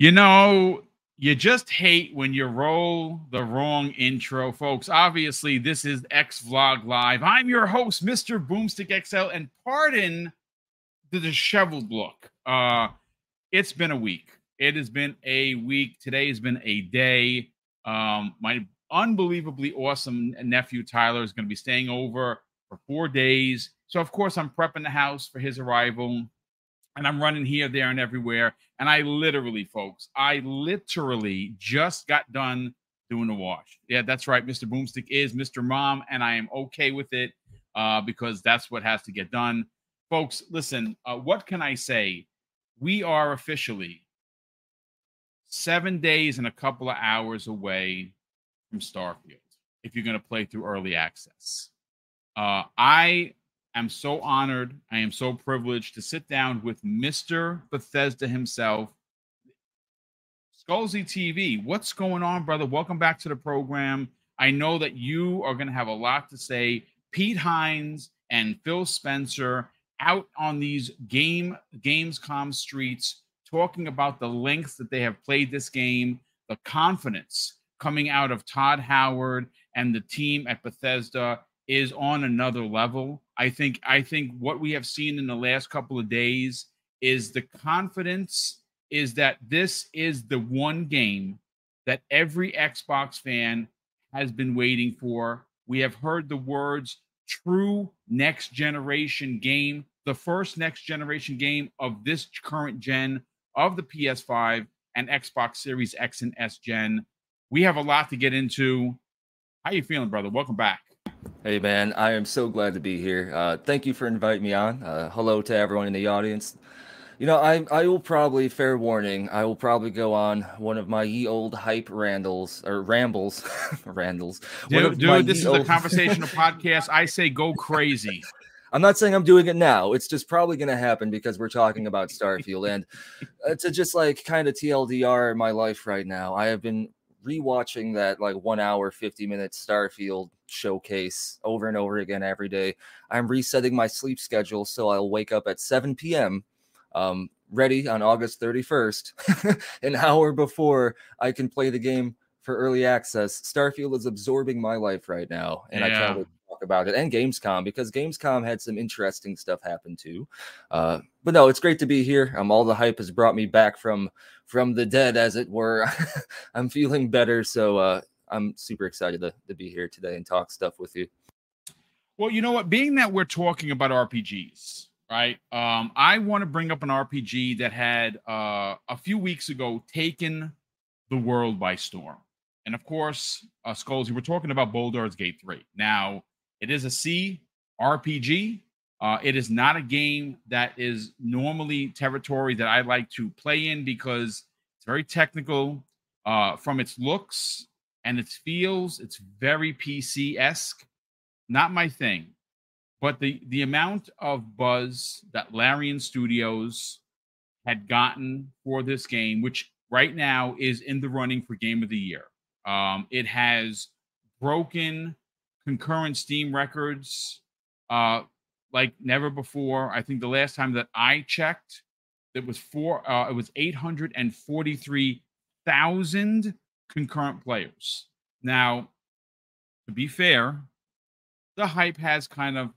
You know, you just hate when you roll the wrong intro, folks. Obviously, this is X Vlog Live. I'm your host, Mr. Boomstick XL, and pardon the disheveled look. Uh, it's been a week. It has been a week. Today has been a day. Um, my unbelievably awesome nephew Tyler is going to be staying over for four days. So, of course, I'm prepping the house for his arrival and I'm running here, there, and everywhere. And I literally, folks, I literally just got done doing the wash. Yeah, that's right. Mr. Boomstick is Mr. Mom, and I am okay with it uh, because that's what has to get done. Folks, listen, uh, what can I say? We are officially seven days and a couple of hours away from Starfield if you're going to play through early access. Uh, I am so honored. I am so privileged to sit down with Mr. Bethesda himself. Skullsy TV, what's going on, brother? Welcome back to the program. I know that you are going to have a lot to say. Pete Hines and Phil Spencer out on these game Gamescom streets talking about the lengths that they have played this game, the confidence coming out of Todd Howard and the team at Bethesda is on another level. I think I think what we have seen in the last couple of days is the confidence is that this is the one game that every Xbox fan has been waiting for. We have heard the words true next generation game, the first next generation game of this current gen of the PS5 and Xbox Series X and S gen. We have a lot to get into. How you feeling, brother? Welcome back. Hey man, I am so glad to be here. Uh, thank you for inviting me on. Uh, hello to everyone in the audience. You know, I I will probably fair warning. I will probably go on one of my ye old hype randles or rambles, randles. Dude, dude this is old... a conversational podcast. I say go crazy. I'm not saying I'm doing it now. It's just probably going to happen because we're talking about Starfield and uh, to just like kind of TLDR my life right now. I have been rewatching that like one hour, 50 minute Starfield showcase over and over again every day. I'm resetting my sleep schedule so I'll wake up at 7 p.m. Um, ready on August 31st, an hour before I can play the game for early access. Starfield is absorbing my life right now, and yeah. I talk about it. And Gamescom because Gamescom had some interesting stuff happen too. Uh, but no, it's great to be here. Um, all the hype has brought me back from from the dead, as it were. I'm feeling better, so uh, I'm super excited to, to be here today and talk stuff with you. Well, you know what? Being that we're talking about RPGs, right? Um, I want to bring up an RPG that had uh, a few weeks ago taken the world by storm. And of course, uh, Skulls, we're talking about Baldur's Gate 3. Now, it is a C RPG. Uh, it is not a game that is normally territory that I like to play in because it's very technical. Uh, from its looks and its feels, it's very PC esque. Not my thing. But the the amount of buzz that Larian Studios had gotten for this game, which right now is in the running for Game of the Year, um, it has broken concurrent Steam records uh, like never before. I think the last time that I checked, it was four. Uh, it was eight hundred and forty-three thousand concurrent players. Now, to be fair, the hype has kind of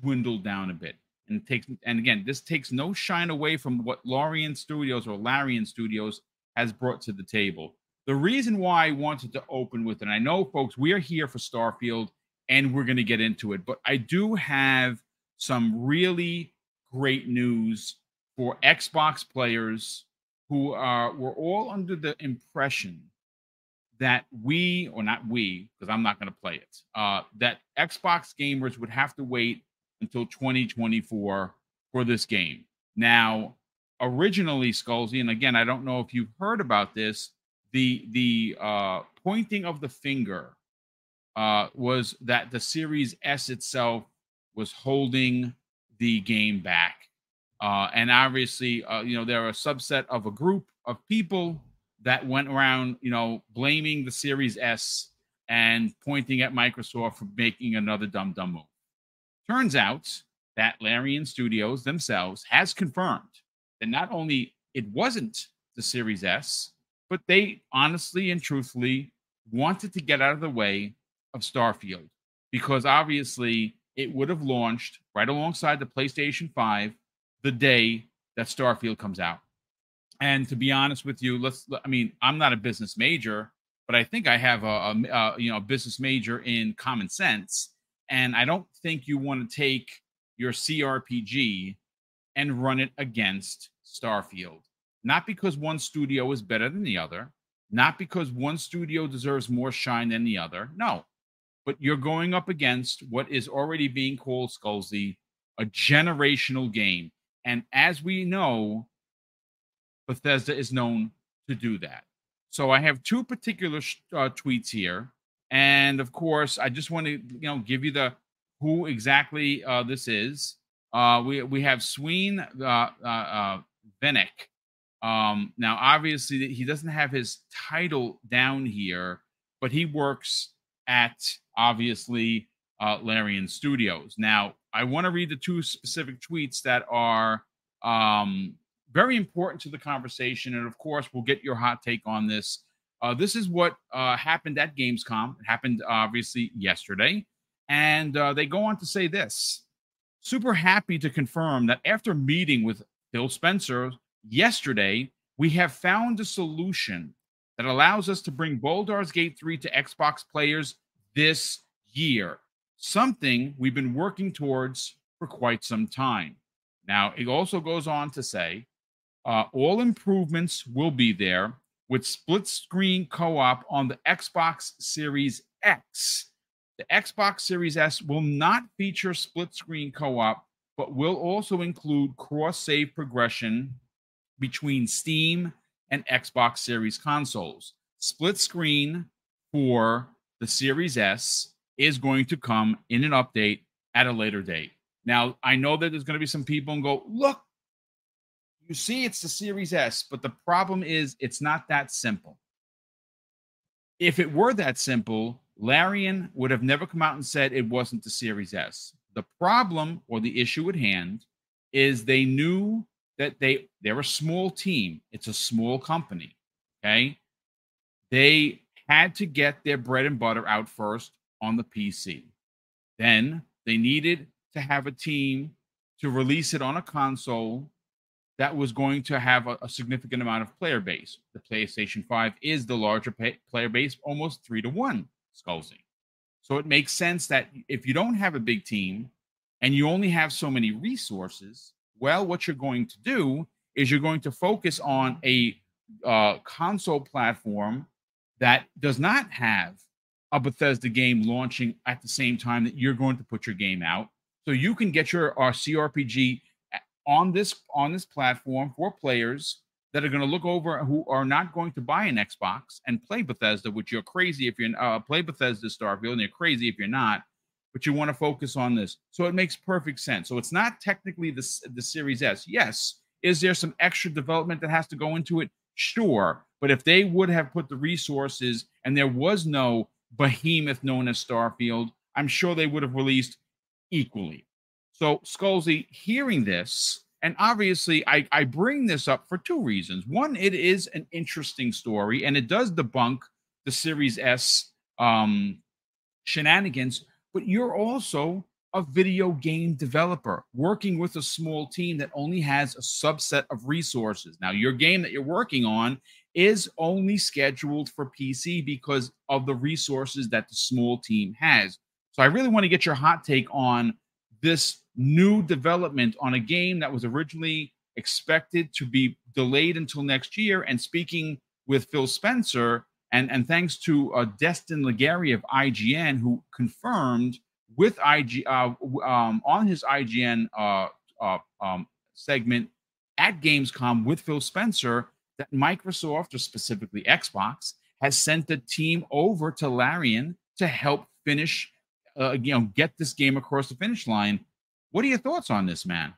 dwindled down a bit. And takes and again, this takes no shine away from what Larian Studios or Larian Studios has brought to the table. The reason why I wanted to open with, and I know, folks, we are here for Starfield and we're going to get into it. But I do have some really great news for Xbox players who are were all under the impression that we or not we because I'm not going to play it uh, that Xbox gamers would have to wait until 2024 for this game. Now, originally, Skullsy, and again, I don't know if you've heard about this. The the uh, pointing of the finger uh, was that the Series S itself was holding the game back. Uh, and obviously, uh, you know, they're a subset of a group of people that went around, you know, blaming the Series S and pointing at Microsoft for making another dumb, dumb move. Turns out that Larian Studios themselves has confirmed that not only it wasn't the Series S, but they honestly and truthfully wanted to get out of the way of Starfield because obviously it would have launched right alongside the PlayStation 5 the day that Starfield comes out. And to be honest with you, let's I mean, I'm not a business major, but I think I have a, a, a uh, you know, a business major in common sense, and I don't think you want to take your CRPG and run it against Starfield. Not because one studio is better than the other, not because one studio deserves more shine than the other. No, but you're going up against what is already being called Skullsy a generational game. And as we know, Bethesda is known to do that. So I have two particular uh, tweets here, and of course, I just want to you know give you the who exactly uh, this is. Uh, we we have Sween uh, uh, uh Venick. Um, now, obviously, he doesn't have his title down here, but he works at obviously uh, Larian Studios. Now, I want to read the two specific tweets that are um, very important to the conversation, and of course, we'll get your hot take on this. Uh, this is what uh, happened at Gamescom. It happened obviously yesterday, and uh, they go on to say this: super happy to confirm that after meeting with Phil Spencer yesterday, we have found a solution that allows us to bring Baldur's Gate 3 to Xbox players this year, something we've been working towards for quite some time. Now, it also goes on to say uh, all improvements will be there with split screen co op on the Xbox Series X the Xbox Series S will not feature split screen co op, but will also include cross save progression between Steam and Xbox Series consoles. Split screen for the Series S is going to come in an update at a later date. Now, I know that there's going to be some people and go, look, you see, it's the Series S, but the problem is it's not that simple. If it were that simple, Larian would have never come out and said it wasn't the Series S. The problem or the issue at hand is they knew that they they're a small team. It's a small company. Okay. They had to get their bread and butter out first on the PC. Then they needed to have a team to release it on a console that was going to have a, a significant amount of player base. The PlayStation 5 is the larger pay, player base, almost three to one. Skullsy. So it makes sense that if you don't have a big team and you only have so many resources, well, what you're going to do is you're going to focus on a uh, console platform that does not have a Bethesda game launching at the same time that you're going to put your game out. So you can get your uh, CRPG on this on this platform for players that are going to look over who are not going to buy an Xbox and play Bethesda, which you're crazy if you're uh, play Bethesda Starfield, and you're crazy if you're not. But you want to focus on this, so it makes perfect sense. So it's not technically the the Series S. Yes, is there some extra development that has to go into it? Sure, but if they would have put the resources and there was no behemoth known as Starfield, I'm sure they would have released equally. So Skullsy, hearing this and obviously, I, I bring this up for two reasons. One, it is an interesting story and it does debunk the Series S um, shenanigans, but you're also a video game developer working with a small team that only has a subset of resources. Now, your game that you're working on is only scheduled for PC because of the resources that the small team has. So I really want to get your hot take on this new development on a game that was originally expected to be delayed until next year. And speaking with Phil Spencer, and, and thanks to uh, Destin Legarie of IGN, who confirmed with IG uh, um, on his IGN uh, uh, um, segment at Gamescom with Phil Spencer that Microsoft, or specifically Xbox, has sent a team over to Larian to help finish, uh, you know, get this game across the finish line. What are your thoughts on this, man?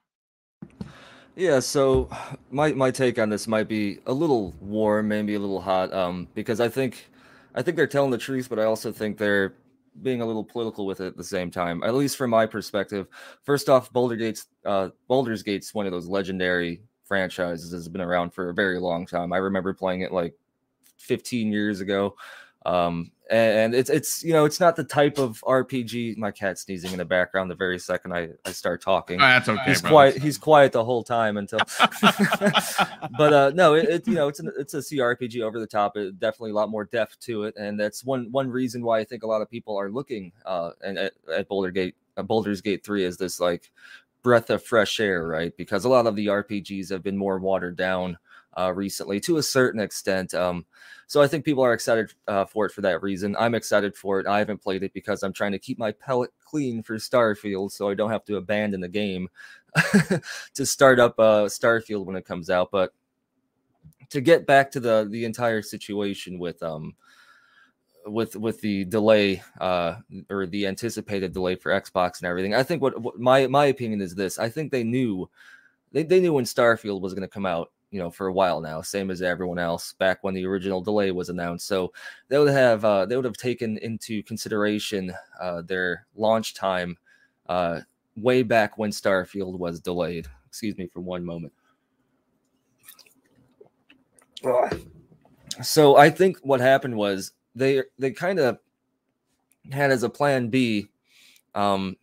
Yeah, so my my take on this might be a little warm, maybe a little hot, um, because I think I think they're telling the truth, but I also think they're being a little political with it at the same time. At least from my perspective. First off, Boulder Gates, uh, Baldur's Gate's one of those legendary franchises has been around for a very long time. I remember playing it like 15 years ago. Um, and it's it's you know it's not the type of RPG. My cat sneezing in the background the very second I, I start talking. Oh, that's okay. He's quiet. He's quiet the whole time until. but uh, no, it, it you know it's an, it's a CRPG over the top. It, definitely a lot more depth to it, and that's one one reason why I think a lot of people are looking uh and at, at Boulder Gate uh, Baldur's Gate three is this like breath of fresh air, right? Because a lot of the RPGs have been more watered down uh, recently to a certain extent. Um, so I think people are excited uh, for it for that reason. I'm excited for it. I haven't played it because I'm trying to keep my pellet clean for Starfield, so I don't have to abandon the game to start up uh, Starfield when it comes out. But to get back to the the entire situation with um with with the delay uh or the anticipated delay for Xbox and everything, I think what, what my my opinion is this: I think they knew they, they knew when Starfield was going to come out you know for a while now same as everyone else back when the original delay was announced. So they would have uh, they would have taken into consideration uh, their launch time uh, way back when starfield was delayed. Excuse me for one moment. So i think what happened was they they kind of had as a plan b um,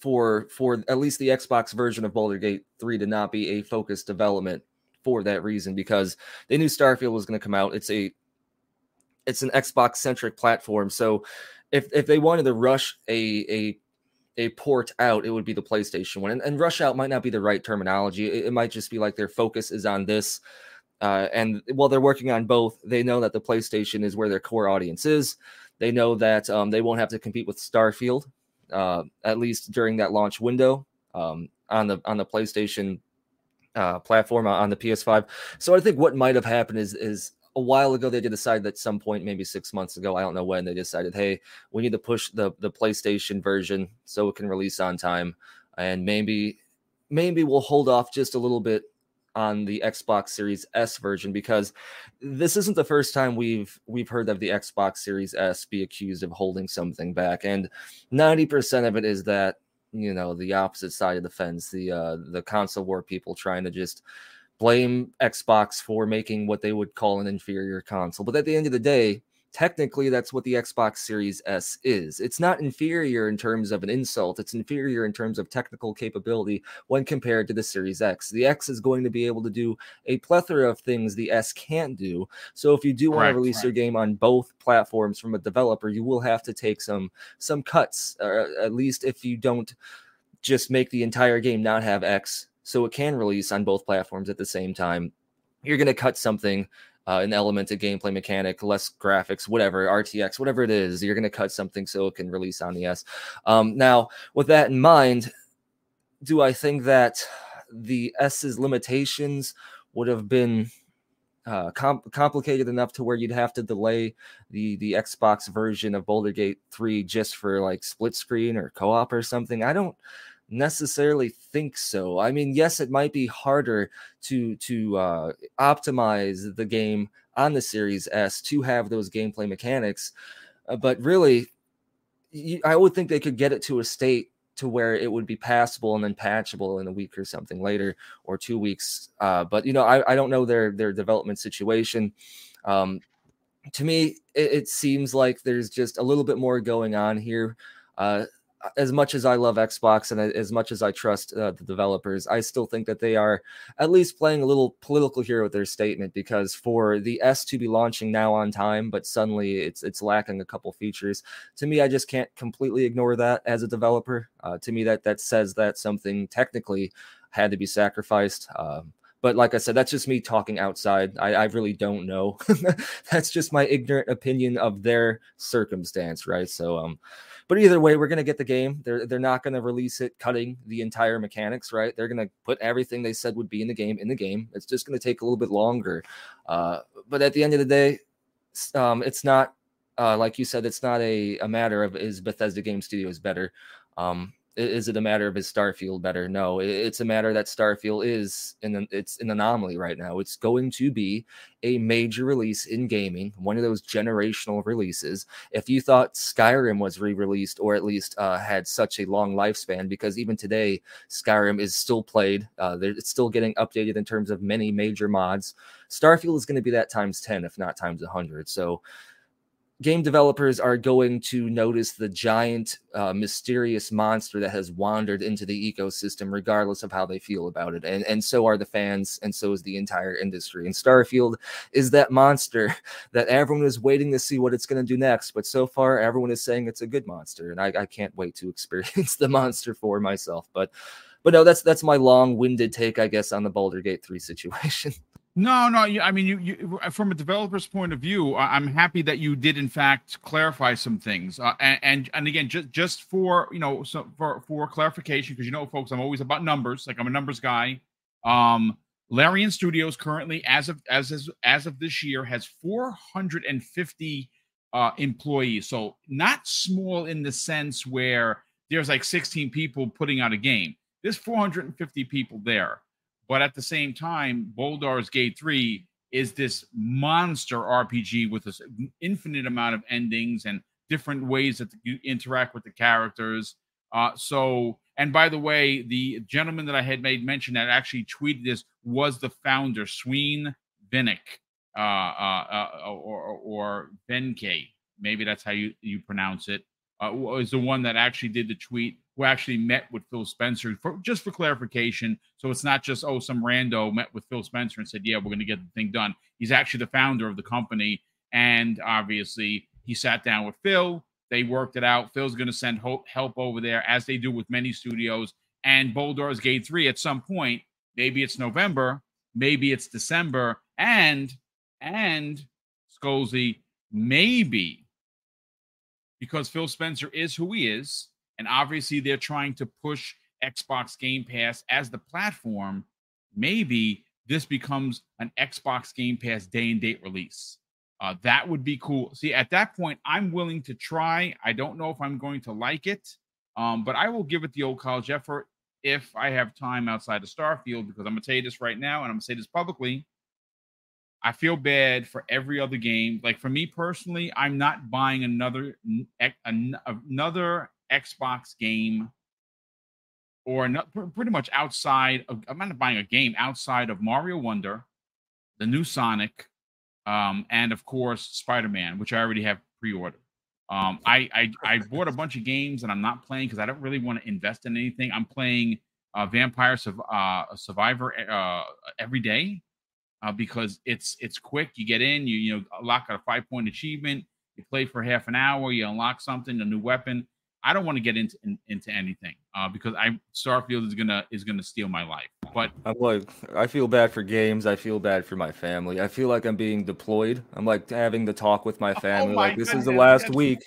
for for at least the Xbox version of Boulder Gate 3 to not be a focused development for that reason because they knew Starfield was going to come out. It's a it's an Xbox centric platform, so if if they wanted to rush a a a port out, it would be the PlayStation one. And, and rush out might not be the right terminology. It, it, might just be like their focus is on this. Uh, and while they're working on both, they know that the PlayStation is where their core audience is. They know that um, they won't have to compete with Starfield, uh, at least during that launch window um, on the on the PlayStation uh, platform on the PS5. So I think what might have happened is is a while ago they did decide at some point, maybe six months ago, I don't know when, they decided, hey, we need to push the the PlayStation version so it can release on time, and maybe maybe we'll hold off just a little bit on the Xbox Series S version because this isn't the first time we've we've heard of the Xbox Series S be accused of holding something back and 90% of it is that you know the opposite side of the fence the uh the console war people trying to just blame xbox for making what they would call an inferior console. But at the end of the day technically that's what the Xbox Series S is. It's not inferior in terms of an insult, it's inferior in terms of technical capability when compared to the Series X. The X is going to be able to do a plethora of things the S can't do. So if you do want to release right. your game on both platforms from a developer, you will have to take some some cuts, uh, at least if you don't just make the entire game not have X so it can release on both platforms at the same time. You're going to cut something uh, an element of gameplay mechanic, less graphics, whatever, RTX, whatever it is, you're going to cut something so it can release on the S. Um, now, with that in mind, do I think that the S's limitations would have been uh, com- complicated enough to where you'd have to delay the the Xbox version of Boulder Gate 3 just for like split screen or co-op or something? I don't necessarily think so. I mean, yes, it might be harder to to uh, optimize the game on the Series S to have those gameplay mechanics, uh, but really, I would think they could get it to a state to where it would be passable and then patchable in a week or something later or two weeks. Uh, but you know, I, I don't know their their development situation. Um, to me, it, it seems like there's just a little bit more going on here. Uh, as much as I love Xbox and as much as I trust uh, the developers, I still think that they are at least playing a little political here with their statement because for the S to be launching now on time, but suddenly it's it's lacking a couple features. To me, I just can't completely ignore that as a developer. Uh, to me, that that says that something technically had to be sacrificed. Um, but like I said, that's just me talking outside. I, I really don't know. that's just my ignorant opinion of their circumstance, right? So um but either way, we're gonna get the game. They're they're not gonna release it cutting the entire mechanics, right? They're gonna put everything they said would be in the game in the game. It's just gonna take a little bit longer. Uh, but at the end of the day, um, it's not uh, like you said. It's not a, a matter of is Bethesda Game Studios better. Um, Is it a matter of is Starfield better? No, it's a matter that Starfield is in an, it's an anomaly right now. It's going to be a major release in gaming, one of those generational releases. If you thought Skyrim was re-released or at least uh, had such a long lifespan, because even today Skyrim is still played, uh, it's still getting updated in terms of many major mods. Starfield is going to be that times ten, if not times hundred. So game developers are going to notice the giant, uh, mysterious monster that has wandered into the ecosystem, regardless of how they feel about it. And, and so are the fans, and so is the entire industry. And Starfield is that monster that everyone is waiting to see what it's going to do next. But so far, everyone is saying it's a good monster. And I, I can't wait to experience the monster for myself. But but no, that's that's my long-winded take, I guess, on the Baldur Gate 3 situation. No, no. I mean, you, you, from a developer's point of view, I'm happy that you did, in fact, clarify some things. Uh, and, and, and again, just just for you know, so for for clarification, because you know, folks, I'm always about numbers. Like I'm a numbers guy. Um, Larian Studios currently, as of as as, as of this year, has 450 uh, employees. So not small in the sense where there's like 16 people putting out a game. There's 450 people there. But at the same time, Baldur's Gate 3 is this monster RPG with this infinite amount of endings and different ways that you interact with the characters. Uh, so, and by the way, the gentleman that I had made mention that actually tweeted this was the founder, Sween Vinnick, uh, uh, uh, or, or Venke. Maybe that's how you, you pronounce it. Uh, was the one that actually did the tweet who actually met with Phil Spencer for just for clarification. So it's not just oh some rando met with Phil Spencer and said yeah we're going to get the thing done. He's actually the founder of the company, and obviously he sat down with Phil. They worked it out. Phil's going to send help over there as they do with many studios. And Baldur's Gate three at some point, maybe it's November, maybe it's December, and and Skullsy maybe because Phil Spencer is who he is and obviously they're trying to push Xbox Game Pass as the platform, maybe this becomes an Xbox Game Pass day and date release. Uh, that would be cool. See, at that point, I'm willing to try. I don't know if I'm going to like it, um, but I will give it the old college effort if I have time outside of Starfield because I'm going to tell you this right now and I'm going to say this publicly. I feel bad for every other game. Like for me personally, I'm not buying another another Xbox game or not, pretty much outside of, I'm not buying a game outside of Mario Wonder, the new Sonic, um, and of course Spider Man, which I already have pre ordered. Um, I, I, I bought a bunch of games and I'm not playing because I don't really want to invest in anything. I'm playing uh, Vampire uh, Survivor uh, every day uh, because it's it's quick. You get in, you you know unlock a five point achievement. You play for half an hour, you unlock something, a new weapon. I don't want to get into in, into anything uh, because I Starfield is gonna is gonna steal my life. But I'm like, I feel bad for games. I feel bad for my family. I feel like I'm being deployed. I'm like having to talk with my oh family. Oh my like this is the last That's, week.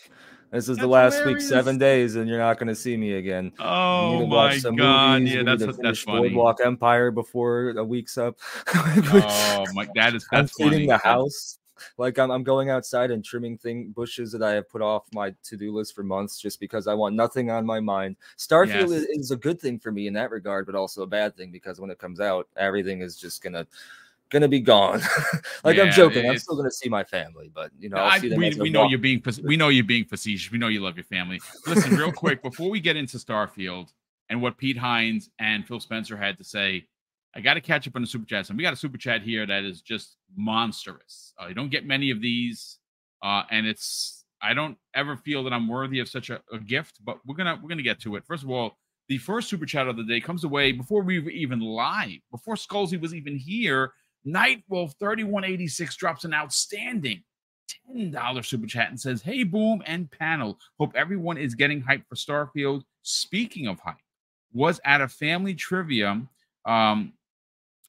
This is the last hilarious. week, seven days, and you're not going to see me again. Oh my god! Movies. Yeah, that's what, that's funny. Boardwalk Empire before a week's up. oh my, that is that's I'm funny. the house like I'm, I'm going outside and trimming thing bushes that I have put off my to-do list for months just because I want nothing on my mind. Starfield yes. is, is a good thing for me in that regard, but also a bad thing because when it comes out, everything is just gonna gonna be gone. like yeah, I'm joking. I'm still gonna see my family, but you know, I, we, we know you're being we know you're being facetious. We know you love your family. Listen, real quick before we get into Starfield and what Pete Hines and Phil Spencer had to say I got to catch up on the super chats. And we got a super chat here that is just monstrous. Uh, you don't get many of these, uh, and it's I don't ever feel that I'm worthy of such a, a, gift. But we're gonna we're gonna get to it. First of all, the first super chat of the day comes away before we were even live, before Skullsy was even here. Nightwolf 3186 drops an outstanding $10 super chat and says, Hey, boom and panel. Hope everyone is getting hyped for Starfield. Speaking of hype, was at a family trivia um,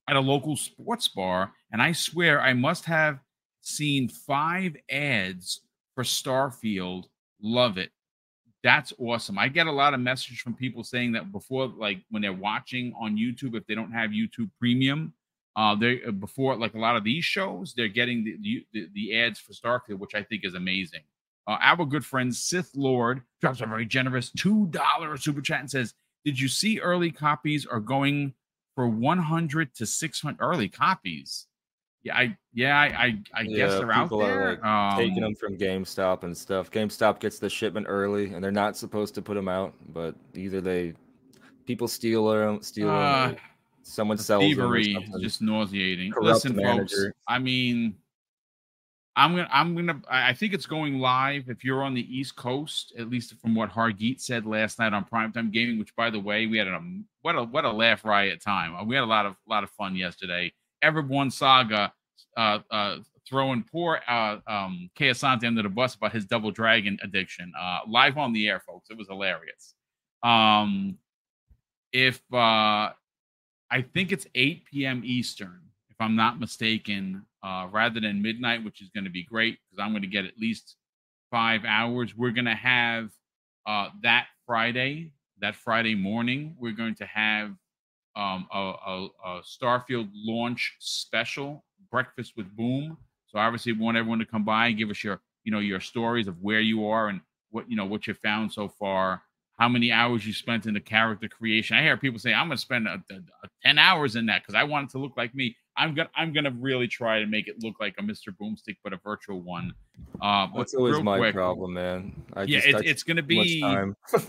at a local sports bar, and I swear I must have seen five ads for Starfield. Love it. That's awesome. I get a lot of messages from people saying that before, like when they're watching on YouTube, if they don't have YouTube Premium, uh, they uh, before like a lot of these shows, they're getting the, the the ads for Starfield, which I think is amazing. Uh, our good friend Sith Lord drops a very generous two dollar super chat and says, "Did you see early copies are going for one hundred to six hundred early copies?" Yeah, I yeah, I I, I yeah, guess they're out there. Like um, taking them from GameStop and stuff. GameStop gets the shipment early, and they're not supposed to put them out, but either they people steal them, steal uh, them. Someone sells thievery, them just nauseating. Listen, manager. folks. I mean, I'm gonna, I'm gonna, I think it's going live. If you're on the East Coast, at least from what Hargeet said last night on Primetime Gaming, which by the way, we had a what a what a laugh riot time. We had a lot of lot of fun yesterday. Everborn Saga uh, uh, throwing poor uh, um, Asante under the bus about his Double Dragon addiction. Uh, live on the air, folks. It was hilarious. Um, if uh, I think it's 8 p.m. Eastern, if I'm not mistaken, uh, rather than midnight, which is going to be great because I'm going to get at least five hours. We're going to have uh, that Friday, that Friday morning, we're going to have um, a, a, a, Starfield launch special, breakfast with Boom. So obviously, we want everyone to come by and give us your, you know, your stories of where you are and what you know what you found so far how many hours you spent in the character creation. I hear people say, "I'm going to spend a, a, ten hours in that because I want it to look like me." I'm gonna I'm gonna really try to make it look like a Mr. Boomstick, but a virtual one. Uh, That's always my quick, problem, man. I yeah, it, it's gonna be.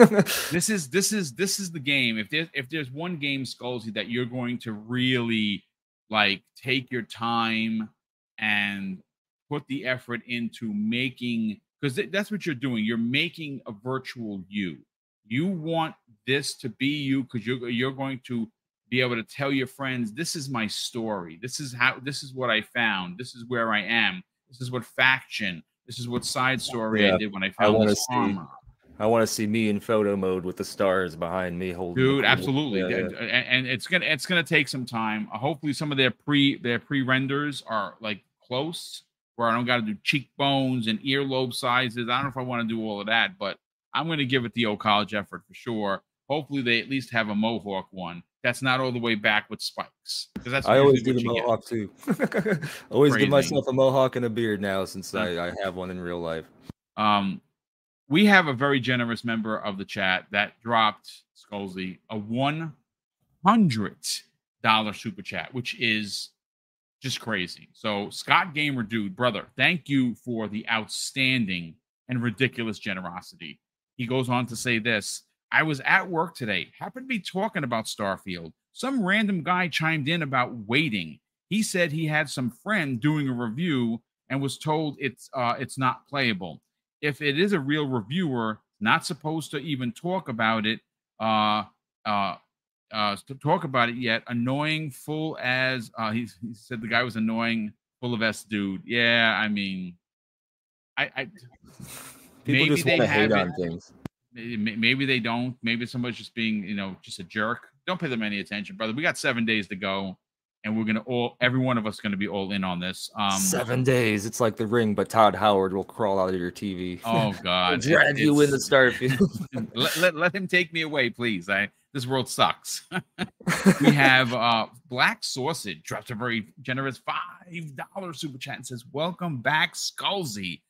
this is this is this is the game. If there's if there's one game, Skullsy, that you're going to really like take your time and put the effort into making because that's what you're doing. You're making a virtual you you want this to be you because you're you're going to be able to tell your friends, this is my story. This is how this is what I found. This is where I am. This is what faction. This is what side story yeah, I did when I found I this see, armor. I want to see me in photo mode with the stars behind me holding. Dude, absolutely, yeah, yeah. And, it's gonna it's gonna take some time. Uh, hopefully, some of their pre their pre renders are like close, where I don't got to do cheekbones and earlobe sizes. I don't know if I want to do all of that, but I'm going to give it the old college effort for sure. Hopefully, they at least have a mohawk one that's not all the way back with spikes. Because that's I always do the mohawk get. too. always Crazy. give myself a mohawk and a beard now since I, I have one in real life. Um, we have a very generous member of the chat that dropped Skullsy a one hundred dollar super chat, which is just crazy. So Scott Gamer Dude, brother, thank you for the outstanding and ridiculous generosity. He goes on to say this I was at work today, happened to be talking about Starfield. Some random guy chimed in about waiting. He said he had some friend doing a review and was told it's uh, it's not playable. If it is a real reviewer, not supposed to even talk about it, uh, uh, uh, to talk about it yet. Annoying, full as uh, he, he said the guy was annoying, full of s dude. Yeah, I mean, I, I People maybe just want to hate on things. Maybe they don't. Maybe somebody's just being, you know, just a jerk. Don't pay them any attention, brother. We got seven days to go, and we're gonna all, every one of us, gonna be all in on this. Um, seven days. It's like the ring, but Todd Howard will crawl out of your TV. Oh God, drag you in the Starfield. let, let, let him take me away, please. I this world sucks. we have uh Black Sausage drops a very generous five dollar super chat and says, "Welcome back, Skullsy.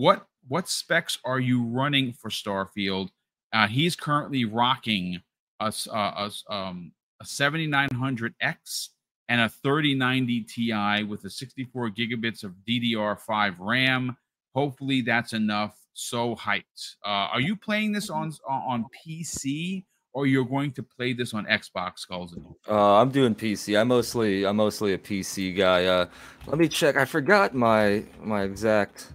What what specs are you running for Starfield? Uh, he's currently rocking a, a, a, um, a 7900X and a 3090 Ti with a 64 gigabits of DDR5 RAM. Hopefully, that's enough. So hyped. Uh, are you playing this on on PC? or you're going to play this on Xbox Skulls Uh, I'm doing PC. I'm mostly I'm mostly a PC guy. Uh, let me check. I forgot my my exact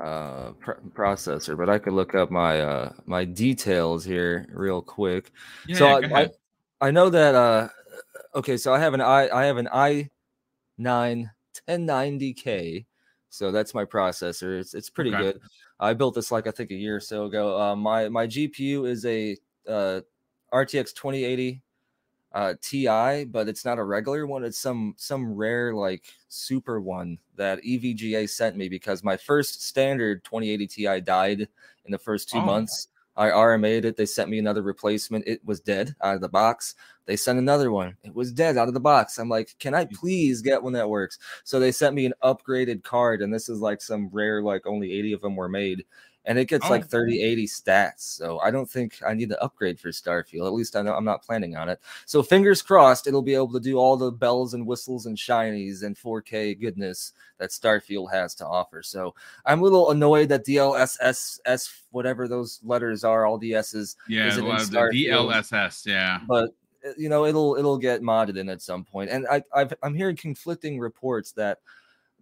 uh, pr- processor, but I could look up my uh, my details here real quick. Yeah, so I, I, I know that uh, okay, so I have an i I have an i9 1090K, so that's my processor. It's it's pretty okay. good. I built this like I think a year or so ago. Uh, my my GPU is a uh, RTX 2080 uh, TI, but it's not a regular one. It's some some rare like super one that EVGA sent me because my first standard 2080 Ti died in the first two oh. months. I RMA'd it. They sent me another replacement. It was dead out of the box. They sent another one. It was dead out of the box. I'm like, can I please get one that works? So they sent me an upgraded card, and this is like some rare, like only 80 of them were made and it gets oh. like 30 80 stats so i don't think i need to upgrade for starfield at least i know i'm not planning on it. So fingers crossed it'll be able to do all the bells and whistles and shinies and 4k goodness that starfield has to offer. So i'm a little annoyed that dlss whatever those letters are all the s's yeah the dlss yeah. But uh, you know it'll it'll get modded in at some point and i I've, i'm hearing conflicting reports that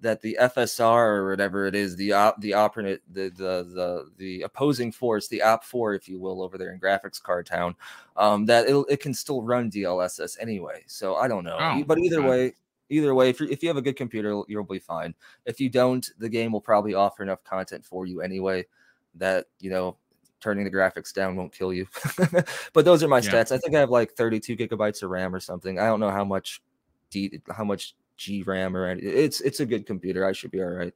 that the FSR or whatever it is, the op, the operant, the, the the the opposing force, the OP4, if you will, over there in Graphics Card Town, um, that it it can still run DLSS anyway. So I don't know, oh, but either okay. way, either way, if you if you have a good computer, you'll be fine. If you don't, the game will probably offer enough content for you anyway that you know turning the graphics down won't kill you. but those are my yeah. stats. I think I have like 32 gigabytes of RAM or something. I don't know how much D, how much G RAM or anything. It's it's a good computer. I should be all right.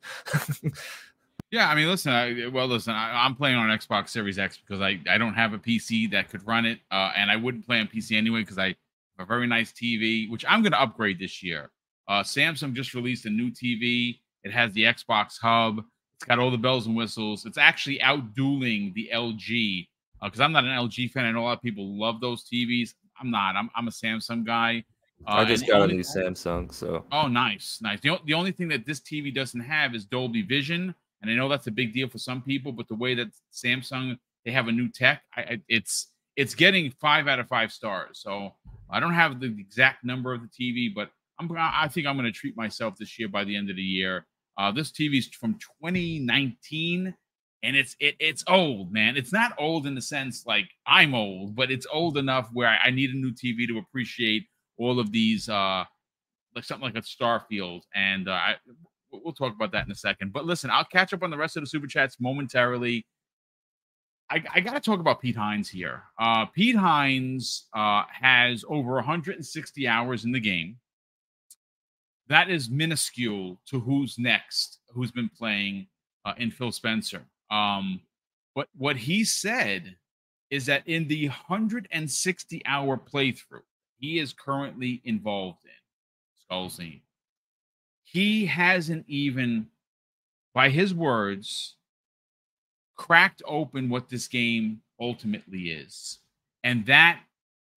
yeah, I mean, listen. I, well, listen. I, am playing on Xbox Series X because I I don't have a PC that could run it, uh, and I wouldn't play on PC anyway because I have a very nice TV, which I'm going to upgrade this year. Uh, Samsung just released a new TV. It has the Xbox Hub. It's got all the bells and whistles. It's actually outdueling the LG because uh, I'm not an LG fan. I know a lot of people love those TVs. I'm not. I'm I'm a Samsung guy. Uh, I just got only, a new Samsung, so. Oh, nice, nice. The, the only thing that this TV doesn't have is Dolby Vision, and I know that's a big deal for some people. But the way that Samsung they have a new tech, I, it's it's getting five out of five stars. So I don't have the exact number of the TV, but I'm I think I'm going to treat myself this year by the end of the year. Uh, this TV is from 2019, and it's it, it's old, man. It's not old in the sense like I'm old, but it's old enough where I, I need a new TV to appreciate all of these uh like something like a Starfield, and uh, I we'll talk about that in a second. But listen, I'll catch up on the rest of the super chats momentarily. I, I got to talk about Pete Hines here. Uh, Pete Hines uh, has over 160 hours in the game. That is minuscule to who's next, who's been playing uh, in Phil Spencer. Um, but what he said is that in the 160 hour playthrough, he is currently involved in, Skullsy, he hasn't even, by his words, cracked open what this game ultimately is. And that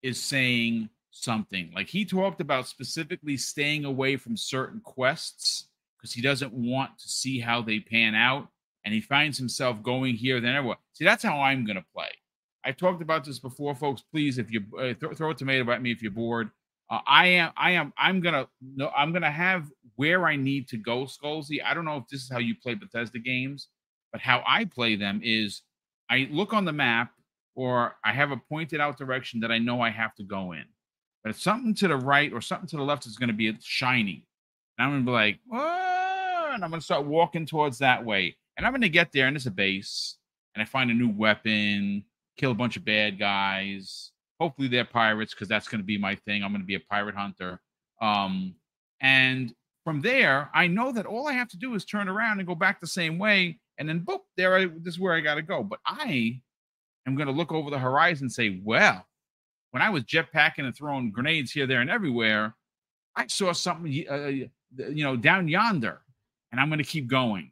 is saying something. Like he talked about specifically staying away from certain quests because he doesn't want to see how they pan out. And he finds himself going here, then everywhere. See, that's how I'm going to play. I've talked about this before, folks. Please, if you uh, th- throw a tomato at me if you're bored. Uh, I am. I am. I'm gonna. No, I'm gonna have where I need to go, Skullsy. I don't know if this is how you play Bethesda games, but how I play them is I look on the map or I have a pointed out direction that I know I have to go in. But if something to the right or something to the left is to be shiny, and I'm to be like, oh, and I'm to start walking towards that way. And I'm to get there, and it's a base, and I find a new weapon, kill a bunch of bad guys. Hopefully they're pirates because that's going to be my thing. I'm going to be a pirate hunter. Um, and from there, I know that all I have to do is turn around and go back the same way, and then boop, there I this is where I got to go. But I am going to look over the horizon and say, well, when I was jetpacking and throwing grenades here, there, and everywhere, I saw something, uh, you know, down yonder, and I'm going to keep going.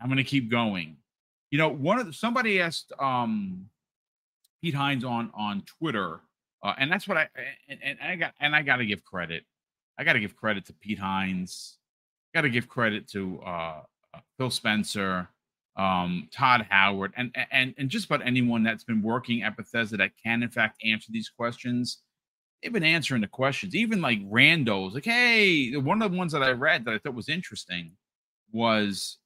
I'm going to keep going. You know, one of the, somebody asked um, Pete Hines on on Twitter, uh, and that's what I and, and I got and I got to give credit. I got to give credit to Pete Hines. Got to give credit to uh, uh, Phil Spencer, um, Todd Howard, and and and just about anyone that's been working at Bethesda that can in fact answer these questions. They've been answering the questions, even like randos. Like, hey, one of the ones that I read that I thought was interesting was,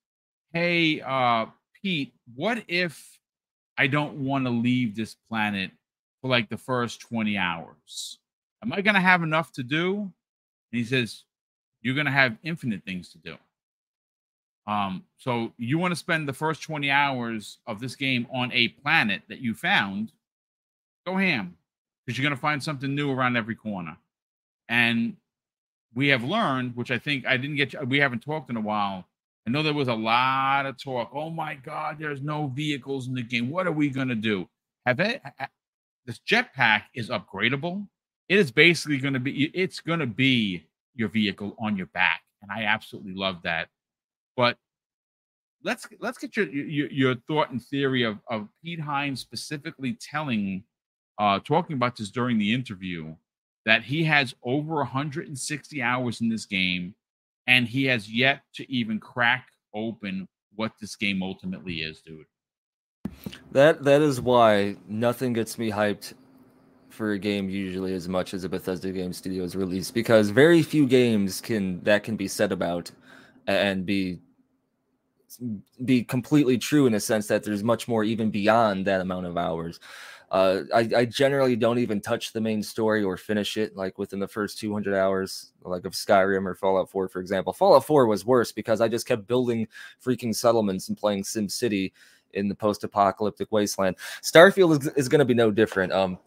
hey, uh, Pete, what if I don't want to leave this planet for like the first 20 hours. Am I going to have enough to do? And he says, You're going to have infinite things to do. Um, so you want to spend the first 20 hours of this game on a planet that you found, go ham because you're going to find something new around every corner. And we have learned, which I think I didn't get, we haven't talked in a while, I know there was a lot of talk. Oh my God, there's no vehicles in the game. What are we going to do? Have it? This jetpack is upgradable. it is basically going to be it's going to be your vehicle on your back, and I absolutely love that. But let's let's get your your, your thought and theory of of Pete Hines specifically telling, uh, talking about this during the interview that he has over 160 hours in this game, and he has yet to even crack open what this game ultimately is, dude. That that is why nothing gets me hyped for a game usually as much as a Bethesda Game Studios release because very few games can that can be said about and be be completely true in a sense that there's much more even beyond that amount of hours. Uh, I, I, generally don't even touch the main story or finish it like within the first 200 hours, like of Skyrim or Fallout 4, for example. Fallout 4 was worse because I just kept building freaking settlements and playing Sim City in the post-apocalyptic wasteland. Starfield is, is going to be no different. Um,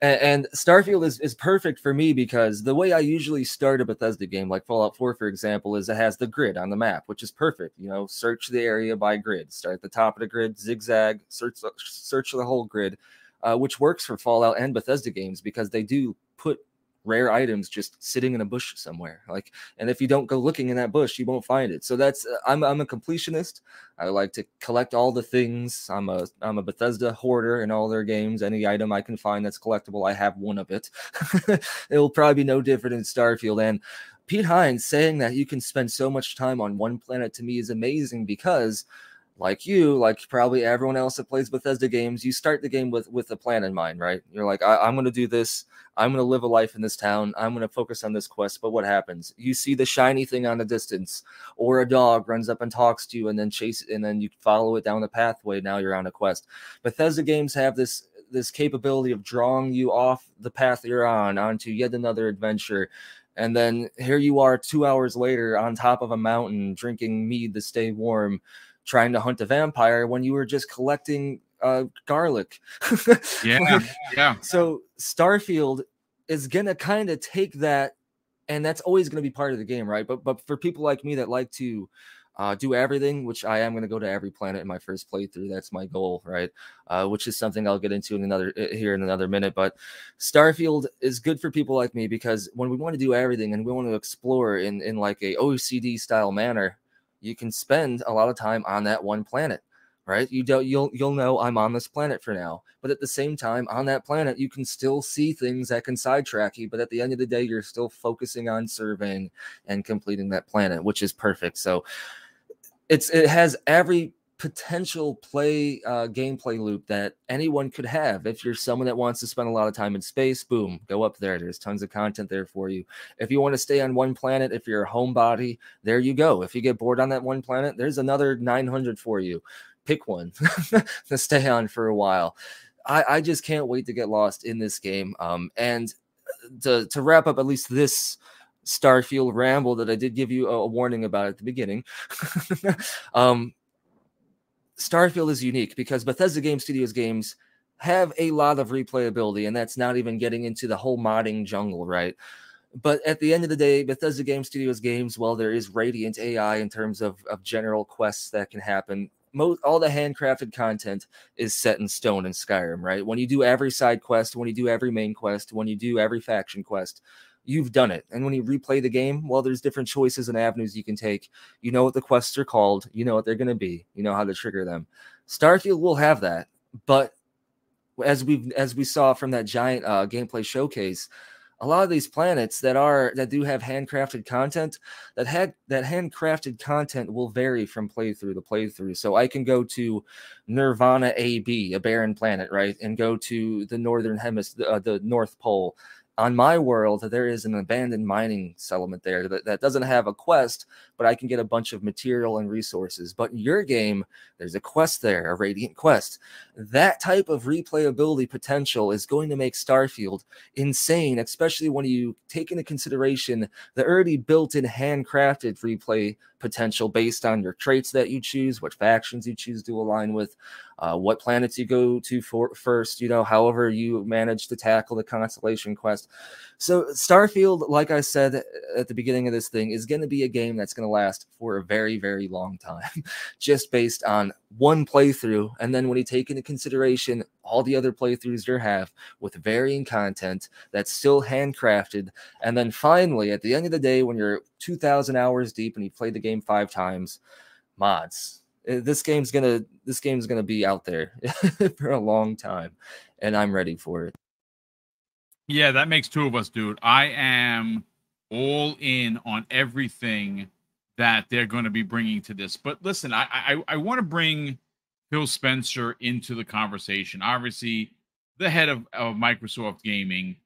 and, and, Starfield is, is perfect for me because the way I usually start a Bethesda game, like Fallout 4, for example, is it has the grid on the map, which is perfect. You know, search the area by grid, start at the top of the grid, zigzag, search search the whole grid, uh, which works for Fallout and Bethesda games because they do put rare items just sitting in a bush somewhere. Like, and if you don't go looking in that bush, you won't find it. So that's uh, I'm I'm a completionist. I like to collect all the things. I'm a I'm a Bethesda hoarder in all their games. Any item I can find that's collectible, I have one of it. It'll probably be no different in Starfield. And Pete Hines saying that you can spend so much time on one planet to me is amazing because like you, like probably everyone else that plays Bethesda games, you start the game with with a plan in mind, right? You're like, I, am going to do this. I'm going to live a life in this town. I'm going to focus on this quest. But what happens? You see the shiny thing on the distance, or a dog runs up and talks to you, and then chase and then you follow it down the pathway. Now you're on a quest. Bethesda games have this this capability of drawing you off the path you're on onto yet another adventure. And then here you are two hours later on top of a mountain drinking mead to stay warm trying to hunt a vampire when you were just collecting uh, garlic. yeah, yeah. So Starfield is gonna kind of take that, and that's always gonna be part of the game, right? But but for people like me that like to uh, do everything, which I am going to go to every planet in my first playthrough. That's my goal, right? Uh, which is something I'll get into in another here in another minute. But Starfield is good for people like me because when we want to do everything and we want to explore in in like a OCD style manner, you can spend a lot of time on that one planet right? You don't you'll you'll know i'm on this planet for now but at the same time on that planet you can still see things that can sidetrack you but at the end of the day you're still focusing on serving and completing that planet which is perfect. So it's it has every potential play uh, gameplay loop that anyone could have. If you're someone that wants to spend a lot of time in space, boom, go up there. There's tons of content there for you. If you want to stay on one planet, if you're a homebody, there you go. If you get bored on that one planet, there's another 900 for you. Pick one to stay on for a while. I, I just can't wait to get lost in this game. Um, and to to wrap up at least this Starfield ramble that I did give you a, warning about at the beginning. um, Starfield is unique because Bethesda Game Studios games have a lot of replayability, and that's not even getting into the whole modding jungle, right? But at the end of the day, Bethesda Game Studios games, well, there is Radiant AI in terms of, of general quests that can happen. Most all the handcrafted content is set in stone in Skyrim, right? When you do every side quest, when you do every main quest, when you do every faction quest, you've done it. And when you replay the game, well, there's different choices and avenues you can take. You know what the quests are called, you know what they're going to be, you know how to trigger them. Starfield will have that, but as we as we saw from that giant uh, gameplay showcase, a lot of these planets that are that do have handcrafted content that had that handcrafted content will vary from playthrough to playthrough so i can go to nirvana ab a barren planet right and go to the northern hemisphere uh, the north pole on my world, there is an abandoned mining settlement there that, that doesn't have a quest, but I can get a bunch of material and resources. But in your game, there's a quest there, a radiant quest. That type of replayability potential is going to make Starfield insane, especially when you take into consideration the already built in handcrafted replay potential based on your traits that you choose, what factions you choose to align with, uh, what planets you go to for first, you know, however you manage to tackle the constellation quest. So, Starfield, like I said at the beginning of this thing, is going to be a game that's going to last for a very, very long time, just based on one playthrough. And then when you take into consideration all the other playthroughs there have with varying content that's still handcrafted. And then finally, at the end of the day, when you're 2,000 hours deep and you played the game five times, mods. Eh, this game's gonna this game's gonna be out there for a long time, and I'm ready for it. Yeah, that makes two of us, dude. I am all in on everything that they're going to be bringing to this. But listen, I I, I want to bring Phil Spencer into the conversation. Obviously, the head of, of Microsoft Gaming,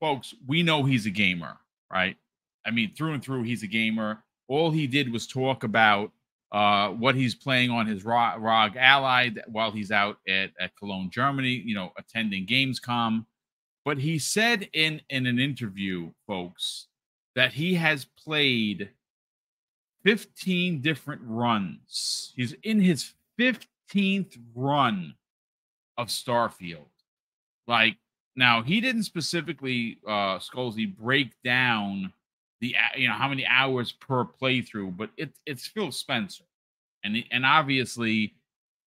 folks. We know he's a gamer, right? I mean, through and through, he's a gamer. All he did was talk about uh, what he's playing on his ROG Ally while he's out at, at Cologne, Germany, you know, attending Gamescom. But he said in, in an interview, folks, that he has played 15 different runs. He's in his 15th run of Starfield. Like, now he didn't specifically, uh, Skullsy, break down the you know how many hours per playthrough, but it's it's Phil Spencer, and and obviously,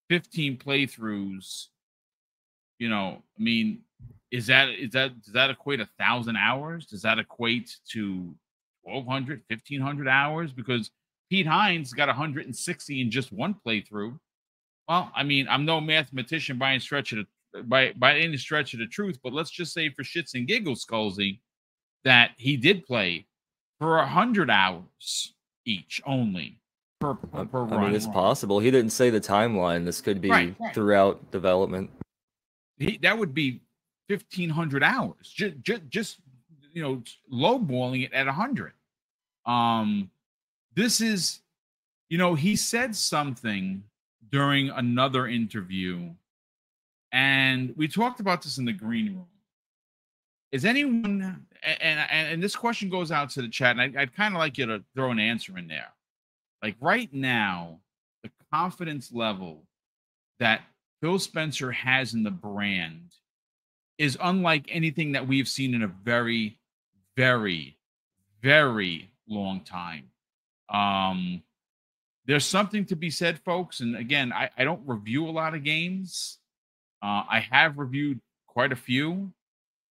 fifteen playthroughs. You know, I mean, is that is that does that equate a thousand hours? Does that equate to 1200, 1500 hours? Because Pete Hines got 160 in just one playthrough. Well, I mean, I'm no mathematician by any stretch of the by by any stretch of the truth, but let's just say for shits and giggles, Skullsy, that he did play for a hundred hours each only per, per, per I mean, it's possible. He didn't say the timeline. This could be right, right. throughout development. He, that would be fifteen hundred hours. Just, just, just you know, lowballing it at a hundred. Um, this is, you know, he said something during another interview, and we talked about this in the green room is anyone and and, and this question goes out to the chat, and I, I'd kind of like you to throw an answer in there. Like right now, the confidence level that Phil Spencer has in the brand is unlike anything that we've seen in a very, very, very long time. Um, there's something to be said, folks. And again, I, I don't review a lot of games. Uh, I have reviewed quite a few.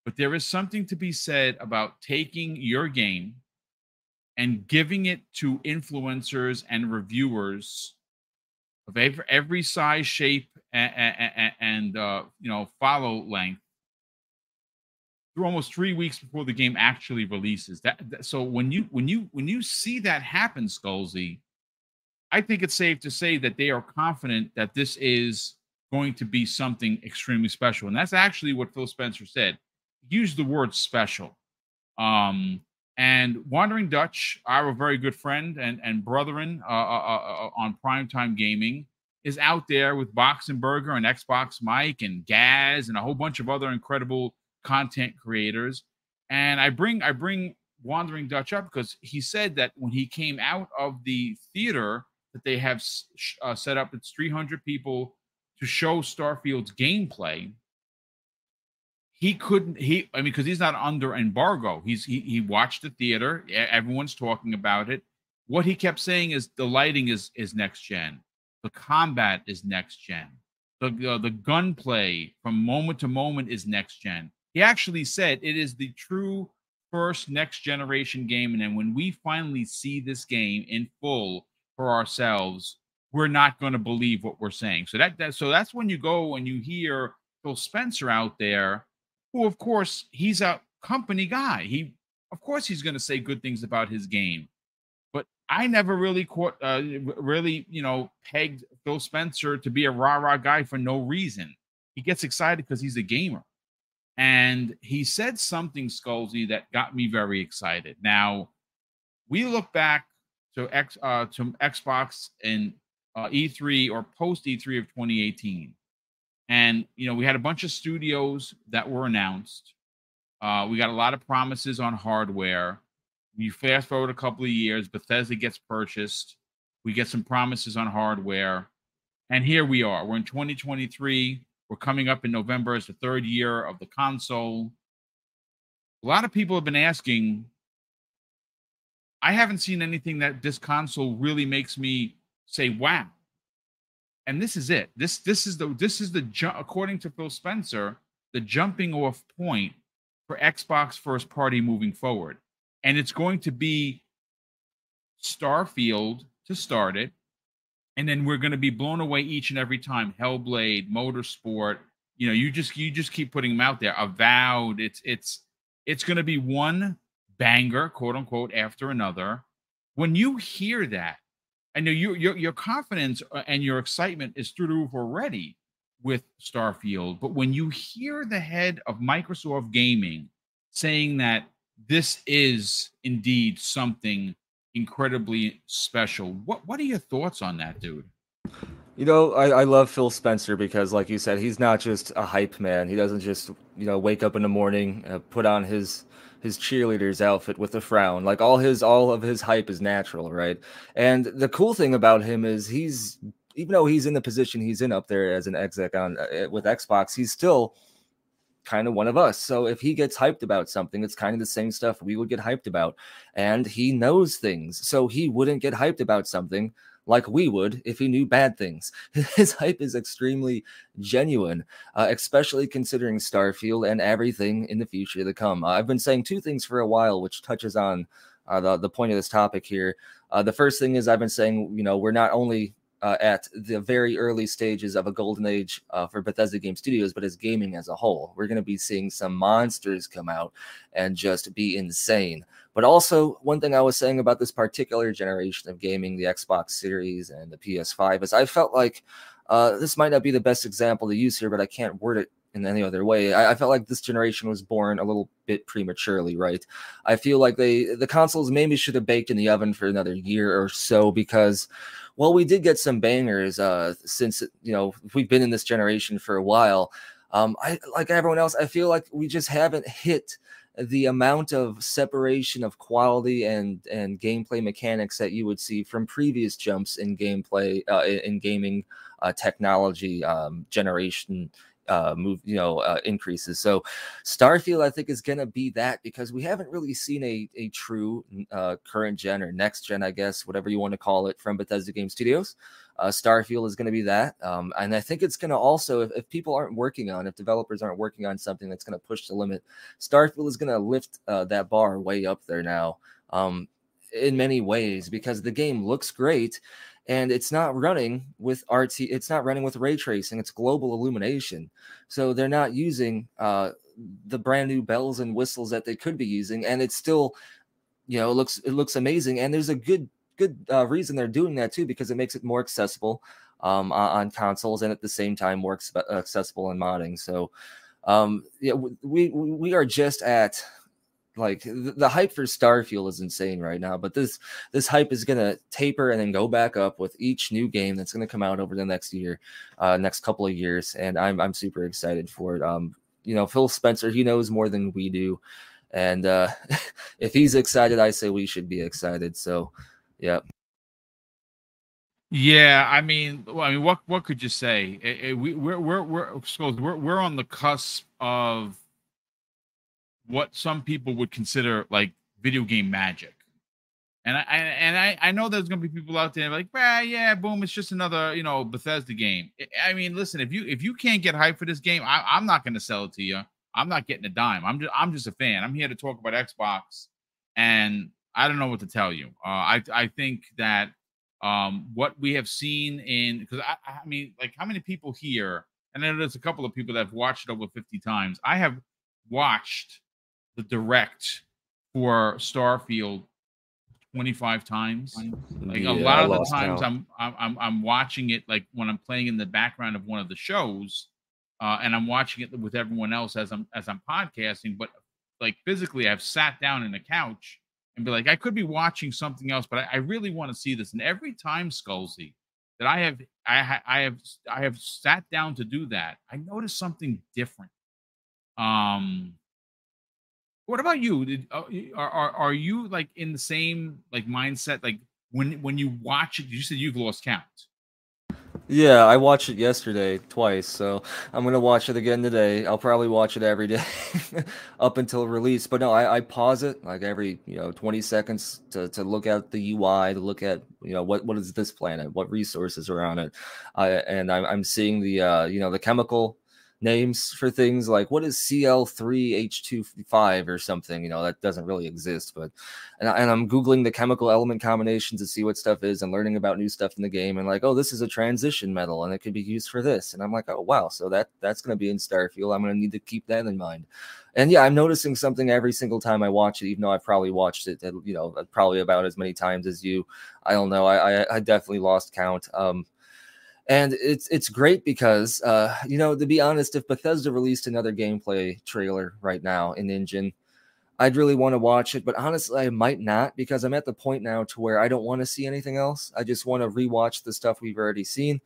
But there is something to be said about taking your game and giving it to influencers and reviewers of every, every size, shape, and, and, uh, you know follow length through almost three weeks before the game actually releases. That, that, so when you when you when you see that happen, Skullsy, I think it's safe to say that they are confident that this is going to be something extremely special, and that's actually what Phil Spencer said use the word special. Um, and Wandering Dutch, our very good friend and, and brethren uh, uh, uh, uh on Primetime Gaming, is out there with Boxenberger and Xbox Mike and Gaz and a whole bunch of other incredible content creators. And I bring I bring Wandering Dutch up because he said that when he came out of the theater that they have uh, set up, it's 300 people to show Starfield's gameplay. He couldn't he i mean because he's not under embargo. He's he, he watched the theater everyone's talking about it. What he kept saying is the lighting is is next gen. The combat is next gen. The uh, the gunplay from moment to moment is next gen. He actually said it is the true first next generation game and then when we finally see this game in full for ourselves we're not going to believe what we're saying so that, that so that's when you go and you hear phil spencer out there who, of course, he's a company guy. He, of course, he's going to say good things about his game. But I never really caught, uh, really, you know, pegged Phil Spencer to be a rah rah guy for no reason. He gets excited because he's a gamer. And he said something, Skullsy, that got me very excited. Now, we look back to X uh, to Xbox and uh, E3 or post E3 of 2018. And you know, we had a bunch of studios that were announced. Uh, we got a lot of promises on hardware. You fast forward a couple of years, Bethesda gets purchased. We get some promises on hardware. And here we are. We're in 2023. We're coming up in November as the third year of the console. A lot of people have been asking. I haven't seen anything that this console really makes me say, wow. and this is it. This this is the this is the ju- according to Phil Spencer, the jumping off point for Xbox first party moving forward. And it's going to be Starfield to start it. And then we're going to be blown away each and every time. Hellblade, Motorsport, you know, you just you just keep putting them out there. Avowed, it's it's it's going to be one banger, quote unquote, after another. When you hear that, I know you, your your confidence uh, and your excitement is through the roof already with Starfield, but when you hear the head of Microsoft Gaming saying that this is indeed something incredibly special, what what are your thoughts on that, dude? You know, I, I love Phil Spencer because, like you said, he's not just a hype man. He doesn't just, you know, wake up in the morning, uh, put on his his cheerleader's outfit with a frown. Like all his all of his hype is natural, right? And the cool thing about him is he's even though he's in the position he's in up there as an exec on uh, with Xbox, he's still kind of one of us. So if he gets hyped about something, it's kind of the same stuff we would get hyped about. And he knows things. So he wouldn't get hyped about something like we would if he knew bad things. His hype is extremely genuine, uh, especially considering Starfield and everything in the future to come. Uh, I've been saying two things for a while, which touches on uh, the, the point of this topic here. Uh, the first thing is I've been saying, you know, we're not only uh, at the very early stages of a golden age uh, for Bethesda Game Studios, but as gaming as a whole. We're going to be seeing some monsters come out and just be insane. But also, one thing I was saying about this particular generation of gaming, the Xbox Series and the PS5, is I felt like uh, this might not be the best example to use here, but I can't word it in any other way. I, I, felt like this generation was born a little bit prematurely, right? I feel like they the consoles maybe should have baked in the oven for another year or so because well, we did get some bangers uh, since you know we've been in this generation for a while. Um, I like everyone else, I feel like we just haven't hit the amount of separation of quality and and gameplay mechanics that you would see from previous jumps in gameplay uh, in gaming uh, technology um, generation uh, move, you know, uh, increases. So Starfield, I think, is going to be that because we haven't really seen a a true uh, current gen or next gen, I guess, whatever you want to call it, from Bethesda Game Studios. Uh, Starfield is going to be that, um, and I think it's going to also, if, if, people aren't working on, if developers aren't working on something that's going to push the limit, Starfield is going to lift uh, that bar way up there now. Um, in many ways because the game looks great and it's not running with RT. It's not running with ray tracing. It's global illumination. So they're not using uh, the brand new bells and whistles that they could be using, and it's still, you know, it looks it looks amazing. And there's a good good uh, reason they're doing that too because it makes it more accessible um, on, on, consoles and at the same time more accessible in modding. So um, yeah, we we are just at like the, hype for Starfield is insane right now, but this this hype is gonna taper and then go back up with each new game that's gonna come out over the next year, uh, next couple of years, and I'm I'm super excited for it. Um, you know, Phil Spencer, he knows more than we do, and uh, if he's excited, I say we should be excited. So, yeah. Yeah, I mean, well, I mean, what what could you say? It, it, we, we're we're we're we're we're on the cusp of what some people would consider like video game magic. And I, and I I know there's gonna be people out there like, well, yeah, boom, it's just another you know Bethesda game. I mean, listen, if you if you can't get hype for this game, I, I'm not gonna sell it to you. I'm not getting a dime. I'm just I'm just a fan. I'm here to talk about Xbox, and I don't know what to tell you. Uh, I I think that um, what we have seen in because I, I mean, like how many people here, and there's a couple of people that have watched it over 50 times. I have watched the direct for Starfield 25 times. Like yeah, a lot of the times I'm, I'm I'm watching it like when I'm playing in the background of one of the shows, uh, and I'm watching it with everyone else as I'm as I'm podcasting. But like physically, I've sat down in a couch and be like, I could be watching something else, but I, I really want to see this. And every time, Skullsy, that I have I, I have I have sat down to do that, I notice something different. Um, what about you? Did, uh, are, are are you like in the same like mindset? Like when when you watch it, you said you've lost count. Yeah, I watched it yesterday twice, so I'm gonna watch it again today. I'll probably watch it every day up until release. But no, I, I pause it like every you know 20 seconds to, to look at the UI, to look at you know what what is this planet, what resources are on it, and I'm, I'm seeing the uh, you know the chemical names for things like what is CL3H25 or something, you know, that doesn't really exist. But and, I, and I'm googling the chemical element combinations to see what stuff is and learning about new stuff in the game and like, oh, this is a transition metal and it could be used for this. And I'm like, oh wow, so that that's going to be in Starfield. I'm going to need to keep that in mind. And yeah, I'm noticing something every single time I watch it, even though I've probably watched it, you know, probably about as many times as you. I don't know. I I, I definitely lost count. Um, and it's it's great because uh, you know to be honest, if Bethesda released another gameplay trailer right now in Engine, I'd really want to watch it. But honestly, I might not because I'm at the point now to where I don't want to see anything else. I just want to rewatch the stuff we've already seen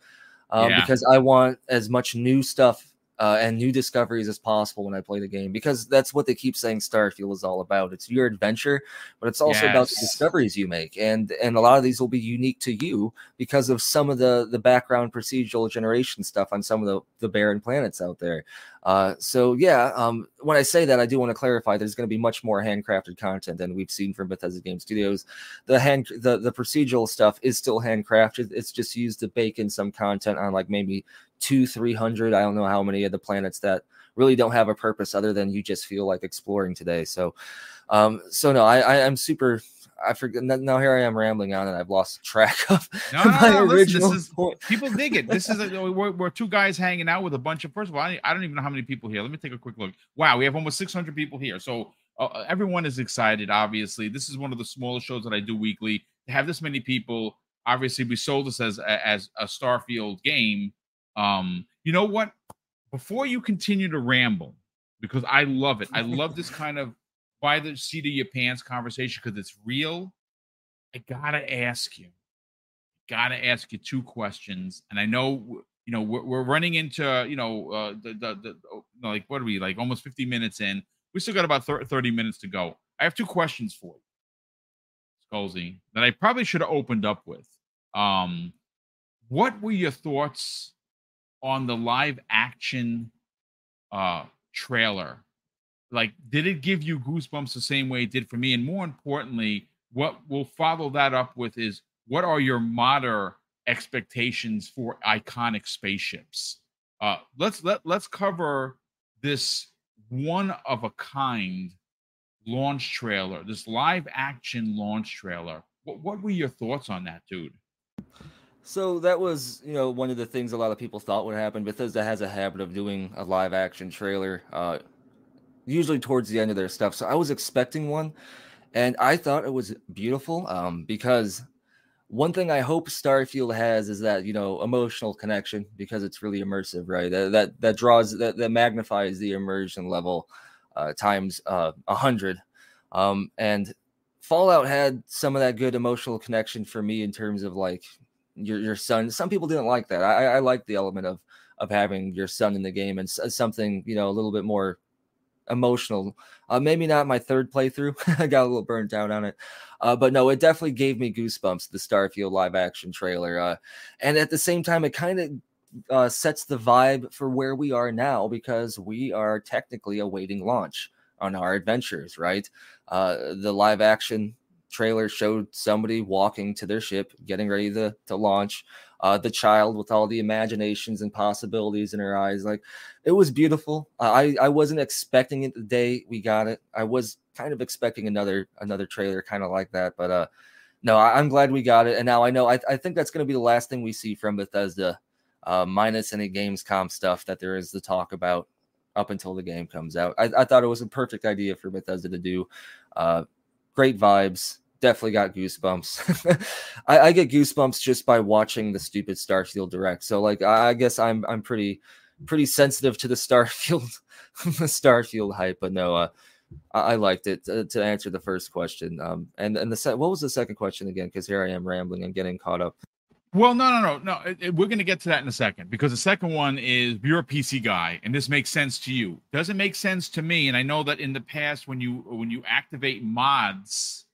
um, yeah. because I want as much new stuff uh, and new discoveries as possible when I play the game because that's what they keep saying Starfield is all about. It's your adventure, but it's also yes. about the discoveries you make, and and a lot of these will be unique to you because of some of the the background procedural generation stuff on some of the the barren planets out there. Uh, so yeah, um, when I say that, I do want to clarify. There's going to be much more handcrafted content than we've seen from Bethesda Game Studios. The hand the the procedural stuff is still handcrafted. It's just used to bake in some content on like maybe two, 300. I don't know how many of the planets that really don't have a purpose other than you just feel like exploring today. So, um, so no, I, I am super. I forget now. Here I am rambling on, and I've lost track of no, no, my no, original listen, is, People dig it. This is a, we're, we're, two guys hanging out with a bunch of. First of all, I, I, don't even know how many people here. Let me take a quick look. Wow, we have almost 600 people here. So uh, uh, everyone is excited. Obviously, this is one of the smaller shows that I do weekly. To have this many people, obviously, we sold this as as a Starfield game. Um, you know what? Before you continue to ramble, because I love it. I love this kind of by the seat of your pants conversation because it's real. I gotta ask you, gotta ask you two questions, and I know you know we're, we're running into you know uh, the, the the oh, like what are we like almost 50 minutes in. We still got about 30 minutes to go. I have two questions for you, Skullsy, that I probably should have opened up with. Um, what were your thoughts on the live action uh trailer. Like did it give you goosebumps the same way it did for me? And more importantly what we'll follow that up with is what are your modder expectations for iconic spaceships? Uh let's let let's cover this one of a kind launch trailer this live action launch trailer. What, what were your thoughts on that dude so that was, you know, one of the things a lot of people thought would happen. Bethesda has a habit of doing a live action trailer, uh, usually towards the end of their stuff. So I was expecting one, and I thought it was beautiful um, because one thing I hope Starfield has is that you know emotional connection because it's really immersive, right? That that, that draws that, that magnifies the immersion level uh, times uh, a uh, hundred, um, and Fallout had some of that good emotional connection for me in terms of like your your son. Some people didn't like that. I, I like the element of of having your son in the game and something you know a little bit more emotional. Uh, maybe not my third playthrough. I got a little burnt out on it. Uh, but no, it definitely gave me goosebumps, the Starfield live action trailer. Uh, and at the same time, it kind of uh, sets the vibe for where we are now because we are technically awaiting launch on our adventures, right? Uh, the live action trailer showed somebody walking to their ship, getting ready to, to launch. Uh, the child with all the imaginations and possibilities in her eyes. Like it was beautiful. I, I wasn't expecting it the day we got it. I was kind of expecting another another trailer kind of like that. But uh no, I, am glad we got it. And now I know I, I think that's gonna be the last thing we see from Bethesda, uh, minus any Gamescom stuff that there is to talk about up until the game comes out. I, I thought it was a perfect idea for Bethesda to do. Uh, great vibes. Definitely got goosebumps. I, I, get goosebumps just by watching the stupid Starfield direct. So like I, I guess I'm I'm pretty pretty sensitive to the Starfield the Starfield hype. But no, uh, I, I liked it to, to, answer the first question. Um, and and the se- what was the second question again? Because here I am rambling and getting caught up. Well, no, no, no, no. It, it, we're going to get to that in a second because the second one is you're a PC guy, and this makes sense to you. Doesn't make sense to me, and I know that in the past when you when you activate mods,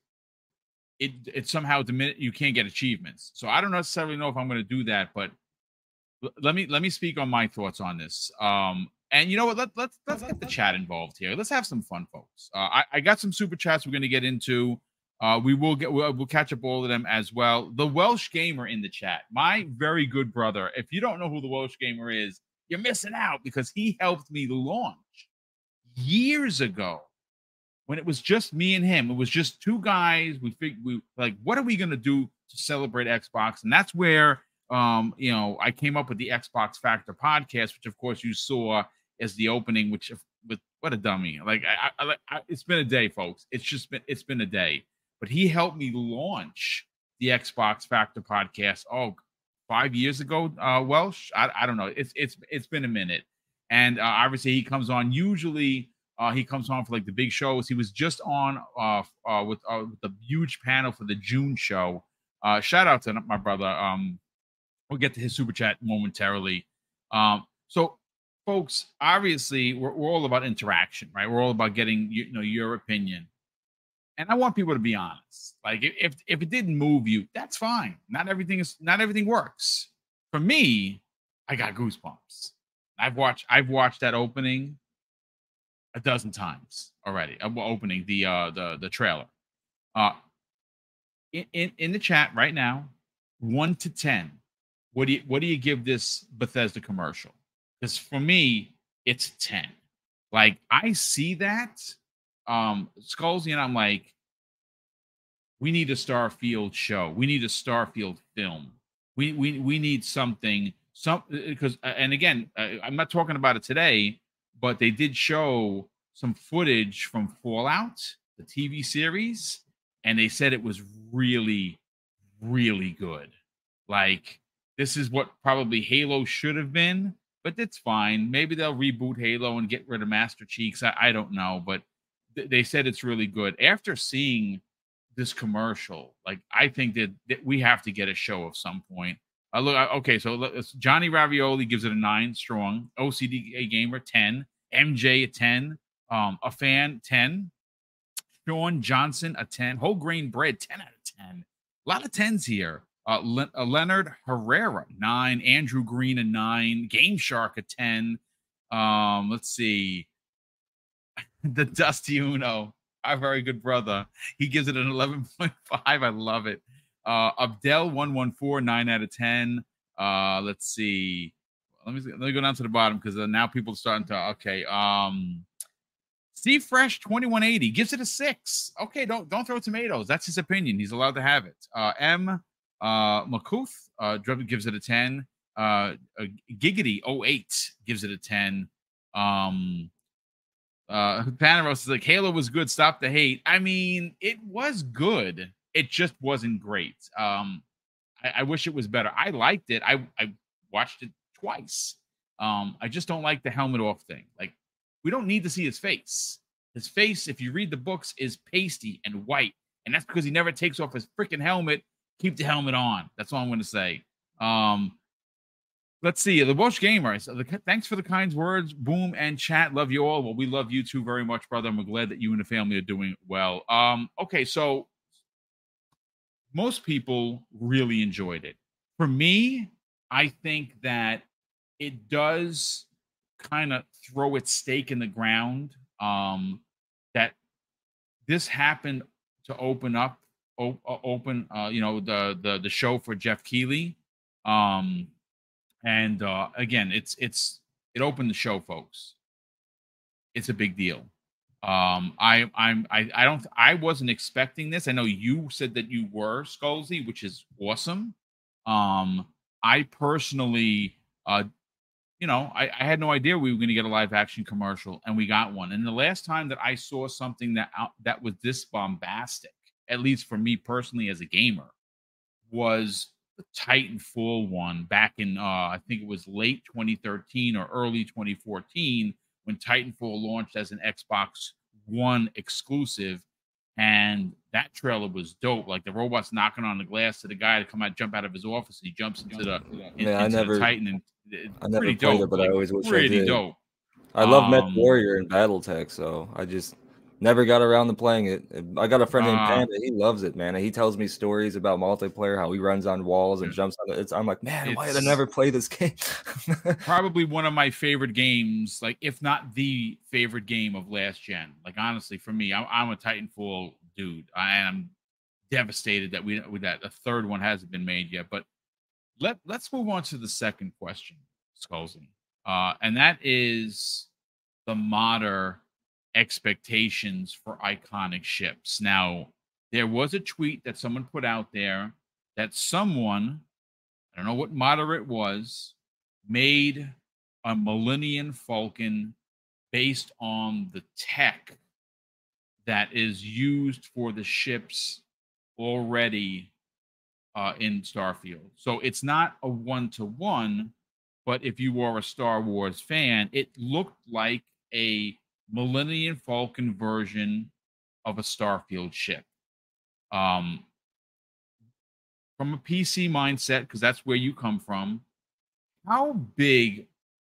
it it somehow dimin- you can't get achievements. So I don't necessarily know if I'm going to do that, but let me let me speak on my thoughts on this. Um, and you know what? Let, let's let's get the chat involved here. Let's have some fun, folks. Uh, I, I got some super chats we're going to get into. Uh, we will get we'll, we'll, catch up all of them as well. The Welsh gamer in the chat, my very good brother. If you don't know who the Welsh gamer is, you're missing out because he helped me launch years ago when it was just me and him. It was just two guys. We figured we like, what are we gonna do to celebrate Xbox? And that's where um, you know, I came up with the Xbox Factor podcast, which of course you saw as the opening, which with what a dummy. Like I, I, I, it's been a day, folks. It's just been it's been a day. But he helped me launch the Xbox Factor podcast. Oh, five years ago, uh, Welsh. I, I don't know. It's it's it's been a minute, and uh, obviously he comes on. Usually, uh, he comes on for like the big shows. He was just on uh, uh with uh, with the huge panel for the June show. Uh, shout out to my brother. Um, we'll get to his super chat momentarily. Um, so folks, obviously we're, we're all about interaction, right? We're all about getting you know your opinion. And I want people to be honest. Like if if it didn't move you, that's fine. Not everything is not everything works. For me, I got goosebumps. I've watched I've watched that opening a dozen times already. Uh, opening the uh the the trailer. Uh in, in, in the chat right now, one to ten. What do you what do you give this Bethesda commercial? Because for me, it's 10. Like I see that. Um Skulls, and I'm like, we need a Starfield show. We need a Starfield film. We we we need something. Some because uh, and again, I'm not talking about it today, but they did show some footage from Fallout, the TV series, and they said it was really, really good. Like this is what probably Halo should have been, but it's fine. Maybe they'll reboot Halo and get rid of Master Cheeks. I, I don't know, but th- they said it's really good. After seeing this commercial, like I think that, that we have to get a show of some point. Uh, look, okay, so Johnny Ravioli gives it a nine strong, OCD Gamer 10, MJ a 10, um, a fan 10, Sean Johnson a 10, whole grain bread 10 out of 10. A lot of 10s here. Uh, Le- uh, Leonard Herrera, nine. Andrew Green, a nine. Game Shark, a 10. Um, let's see. the Dusty Uno, our very good brother. He gives it an 11.5. I love it. Uh, Abdel 114, 9 out of 10. Uh, let's see. Let me let me go down to the bottom because uh, now people are starting to okay. Um Steve Fresh 2180 gives it a six. Okay, don't don't throw tomatoes. That's his opinion. He's allowed to have it. Uh M uh, McCouth uh, gives it a 10. Uh, Giggity 08 gives it a 10. Um, uh, Paneros is like, Halo was good. Stop the hate. I mean, it was good. It just wasn't great. Um, I, I wish it was better. I liked it. I, I watched it twice. Um, I just don't like the helmet off thing. Like, we don't need to see his face. His face, if you read the books, is pasty and white. And that's because he never takes off his freaking helmet keep the helmet on. That's all I'm going to say. Um, let's see the Welsh gamer. The, thanks for the kind words, boom and chat. Love you all. Well, we love you too very much, brother. I'm glad that you and the family are doing well. Um, okay, so most people really enjoyed it. For me, I think that it does kind of throw its stake in the ground. Um, that this happened to open up op- open, uh, you know, the the the show for Geoff Keighley. Um, and uh, again, it's it's it opened the show, folks. It's a big deal. Um, I I'm I I don't I wasn't expecting this. I know you said that you were Skullsy, which is awesome. Um, I personally, uh, you know, I, I had no idea we were going to get a live action commercial, and we got one. And the last time that I saw something that uh, that was this bombastic, at least for me personally as a gamer, was the Titanfall one back in uh, I think it was late 2013 or early 2014 when Titanfall launched as an Xbox One exclusive. And that trailer was dope. Like the robots knocking on the glass to the guy to come out, jump out of his office. He jumps into the, in, I never, Titan, and it's I never pretty dope. It, but like, I always wish pretty I did. dope. I love um, Mech Warrior and BattleTech, so I just Never got around to playing it. I got a friend named Uh, Panda. He loves it, man. And he tells me stories about multiplayer, how he runs on walls and jumps on it. It's, I'm like, man, why did I never play this game? Probably one of my favorite games, like if not the favorite game of last gen. Like honestly, for me, I'm, I'm a Titanfall dude. I am devastated that we that the third one hasn't been made yet. But let let's move on to the second question, Skullsy, uh, and that is the modder expectations for iconic ships. Now, there was a tweet that someone put out there that someone, I don't know what moderate was, made a Millennium Falcon based on the tech that is used for the ships already uh, in Starfield. So it's not a one to one, but if you are a Star Wars fan, it looked like a Millennium Falcon version of a Starfield ship. Um, from a PC mindset, because that's where you come from, how big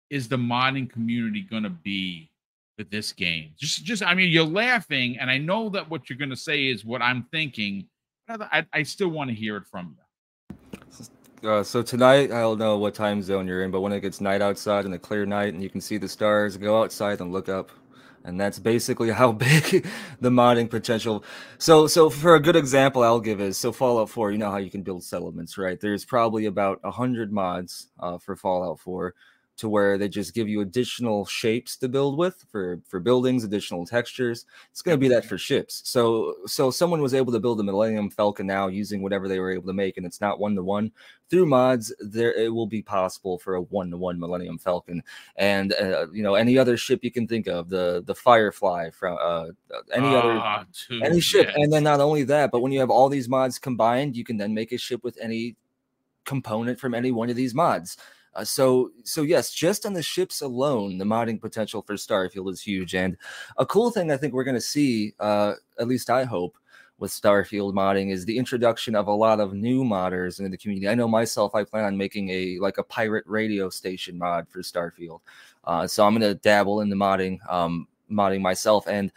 is the modding community going to be for this game? Just, just, I mean, you're laughing, and I know that what you're going to say is what I'm thinking. But I, I still want to hear it from you. Uh, so tonight, I don't know what time zone you're in, but when it gets night outside and a clear night and you can see the stars, go outside and look up. And that's basically how big the modding potential. So, so for a good example, I'll give is so Fallout 4. You know how you can build settlements, right? There's probably about a hundred mods uh, for Fallout 4 to where they just give you additional shapes to build with for for buildings, additional textures. It's going to be that for ships. So so someone was able to build a Millennium Falcon now using whatever they were able to make, and it's not one to one through mods. There it will be possible for a one to one Millennium Falcon, and uh, you know any other ship you can think of, the the Firefly from uh, any other Ah, any ship. And then not only that, but when you have all these mods combined, you can then make a ship with any component from any one of these mods. Uh, so so yes, just on the ships alone, the modding potential for Starfield is huge. And a cool thing I think we're going to see, uh, at least I hope, with Starfield modding is the introduction of a lot of new modders in the community. I know myself, I plan on making a like a pirate radio station mod for Starfield. Uh, so I'm going to dabble in the modding, um, modding myself, and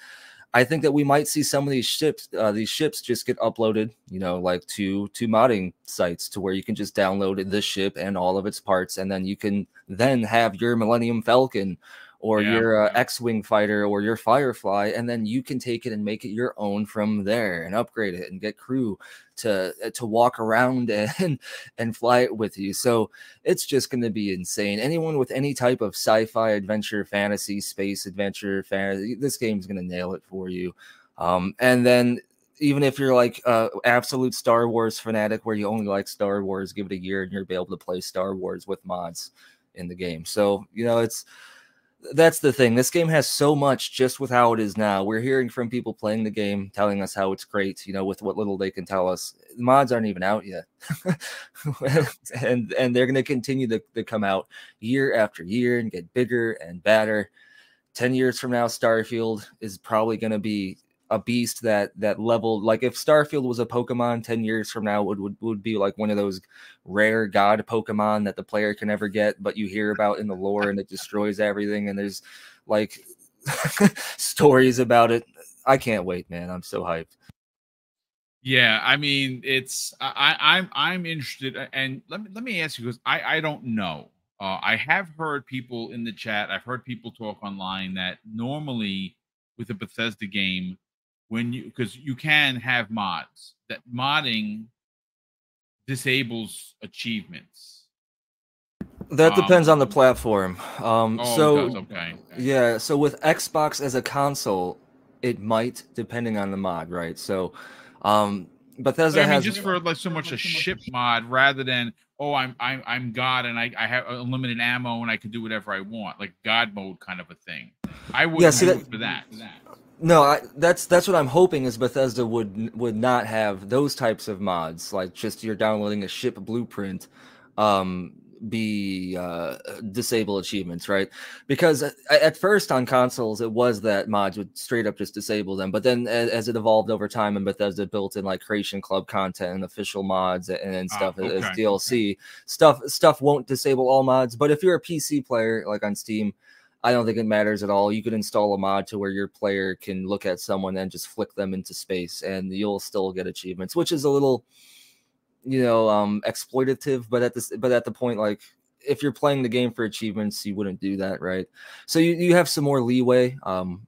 I think that we might see some of these ships, uh, these ships, just get uploaded, you know, like to to modding sites to where you can just download the ship and all of its parts, and then you can then have your Millennium Falcon or Yeah, your yeah. X-wing fighter or your Firefly, and then you can take it and make it your own from there and upgrade it and get crew to uh, to walk around and and fly it with you. So it's just going to be insane. Anyone with any type of sci-fi, adventure, fantasy, space adventure, fantasy, this game's going to nail it for you. Um, and then even if you're like uh absolute Star Wars fanatic where you only like Star Wars, give it a year and you'll be able to play Star Wars with mods in the game. So you know it's that's the thing. This game has so much just with how it is now. We're hearing from people playing the game telling us how it's great, you know, with what little they can tell us. Mods aren't even out yet. and and they're going to continue to, to come out year after year and get bigger and badder. 10 years from now Starfield is probably going to be a beast that that level like if Starfield was a Pokemon 10 years from now would, would would be like one of those rare god Pokemon that the player can never get but you hear about in the lore and it destroys everything and there's like stories about it. I can't wait, man. I'm so hyped. Yeah, I mean, it's I, I I'm I'm interested, and let me let me ask you because I I don't know. Uh, I have heard people in the chat. I've heard people talk online that normally with a Bethesda game, when you because you can have mods that modding disables achievements. That depends on the Um, platform. Um Oh, so okay. okay. Yeah, so with Xbox as a console, it might, depending on the mod, right? So, um, Bethesda But I mean, has just for like so much a ship mod rather than oh, I'm I'm I'm God and I I have unlimited ammo and I can do whatever I want, like God mode kind of a thing. I would Yeah, see, do that- for that. No, I, that's that's what I'm hoping is Bethesda would would not have those types of mods, like just you're downloading a ship blueprint, um, be uh, disable achievements, right? Because at, at first on consoles it was that mods would straight up just disable them, but then as, as it evolved over time and Bethesda built in like Creation Club content and official mods and, and Ah, stuff as okay, DLC stuff, stuff won't disable all mods. But if you're a PC player like on Steam. I don't think it matters at all. You could install a mod to where your player can look at someone and just flick them into space, and you'll still get achievements, which is a little, you know, um, exploitative. But at this, but at the point, like if you're playing the game for achievements, you wouldn't do that, right? So you, you have some more leeway. Um,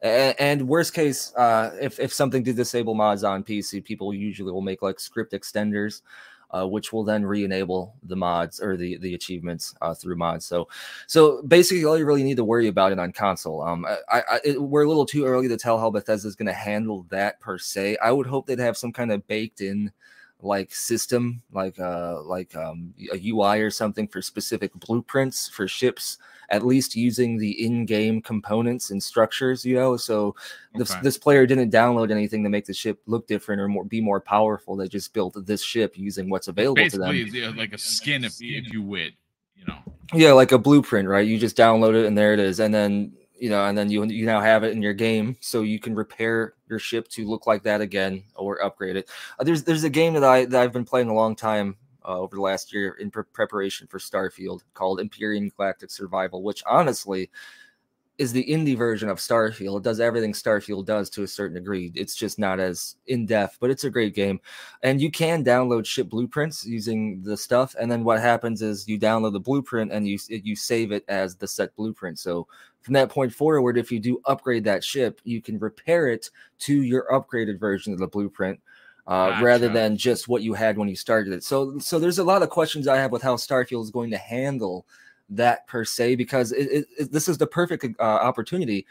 and, and worst case, uh, if if something did disable mods on PC, people usually will make like script extenders uh, which will then re-enable the mods or the the achievements uh, through mods. So, so basically, all you really need to worry about it on console. Um, I, I it, we're a little too early to tell how Bethesda is going to handle that per se. I would hope they'd have some kind of baked in like system like uh like um a UI or something for specific blueprints for ships at least using the in-game components and structures, you know. So this this player didn't download anything to make the ship look different or more be more powerful. They just built this ship using what's available Basically, to them. like a skin, if, if you would, you know. Yeah, like a blueprint, right? You just download it and there it is, and then you know, and then you you now have it in your game, so you can repair your ship to look like that again or upgrade it. Uh, there's there's a game that I that I've been playing a long time uh, over the last year in pre- preparation for Starfield called Empyrion Galactic Survival, which honestly is the indie version of Starfield. It does everything Starfield does to a certain degree. It's just not as in depth, but it's a great game. And you can download ship blueprints using the stuff. And then what happens is you download the blueprint and you you save it as the set blueprint. So from that point forward, if you do upgrade that ship, you can repair it to your upgraded version of the blueprint uh, gotcha. rather than just what you had when you started it. So, so there's a lot of questions I have with how Starfield is going to handle that per se, because it, it, it, this is the perfect uh, opportunity.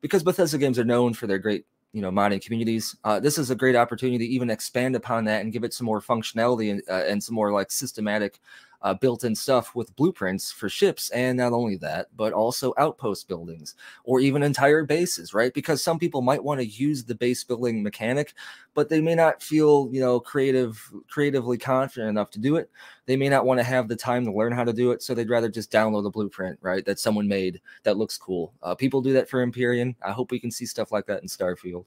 Because Bethesda games are known for their great, you know, modding communities. Uh, this is a great opportunity to even expand upon that and give it some more functionality and, uh, and some more like systematic uh, built-in stuff with blueprints for ships and not only that but also outpost buildings or even entire bases right? Because some people might want to use the base building mechanic but they may not feel you know creative creatively confident enough to do it. They may not want to have the time to learn how to do it so they'd rather just download a blueprint right that someone made that looks cool. Uh, people do that for Empyrion. I hope we can see stuff like that in starfield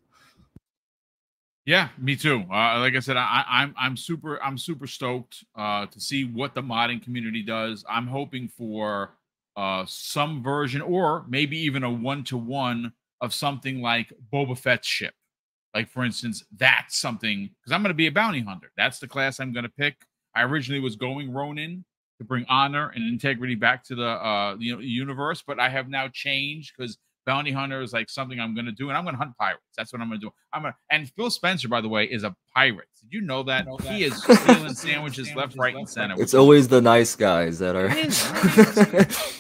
yeah, me too. Uh, like I said, I, am I'm, I'm super I'm super stoked uh, to see what the modding community does. I'm hoping for uh, some version, or maybe even a one to one of something like Boba Fett's ship. Like for instance, that's something because I'm going to be a bounty hunter. That's the class I'm going to pick. I originally was going Ronin to bring honor and integrity back to the uh, you know, universe, but I have now changed because bounty hunter is like something I'm going to do, and I'm going to hunt pirates. That's what I'm going to do. I'm going to, and Phil Spencer, by the way, is a pirate. Did you know that? Know he is stealing sandwiches left, right, and center. It's always the nice guys that are.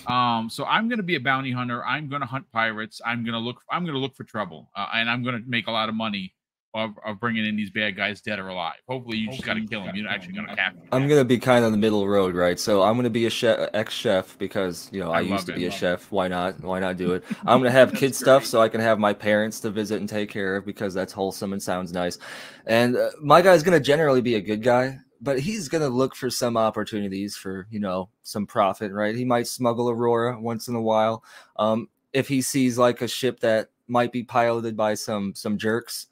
um, so I'm going to be a bounty hunter. I'm going to hunt pirates. I'm going to look. I'm going to look for trouble, uh, and I'm going to make a lot of money of, of bringing in these bad guys dead or alive. Hopefully, you just got to kill them. You're actually going to capture. Them. I'm going to be kind of the middle road, right? So I'm going to be a chef, ex chef because you know I, I used to it. be a chef. Why not? Why not do it? I'm going to have kid stuff so I can have my parents to visit and take care of because that's wholesome and sounds nice. And uh, my guy's going to generally be a good guy. But he's gonna look for some opportunities for you know some profit, right? He might smuggle Aurora once in a while. Um, if he sees like a ship that might be piloted by some some jerks,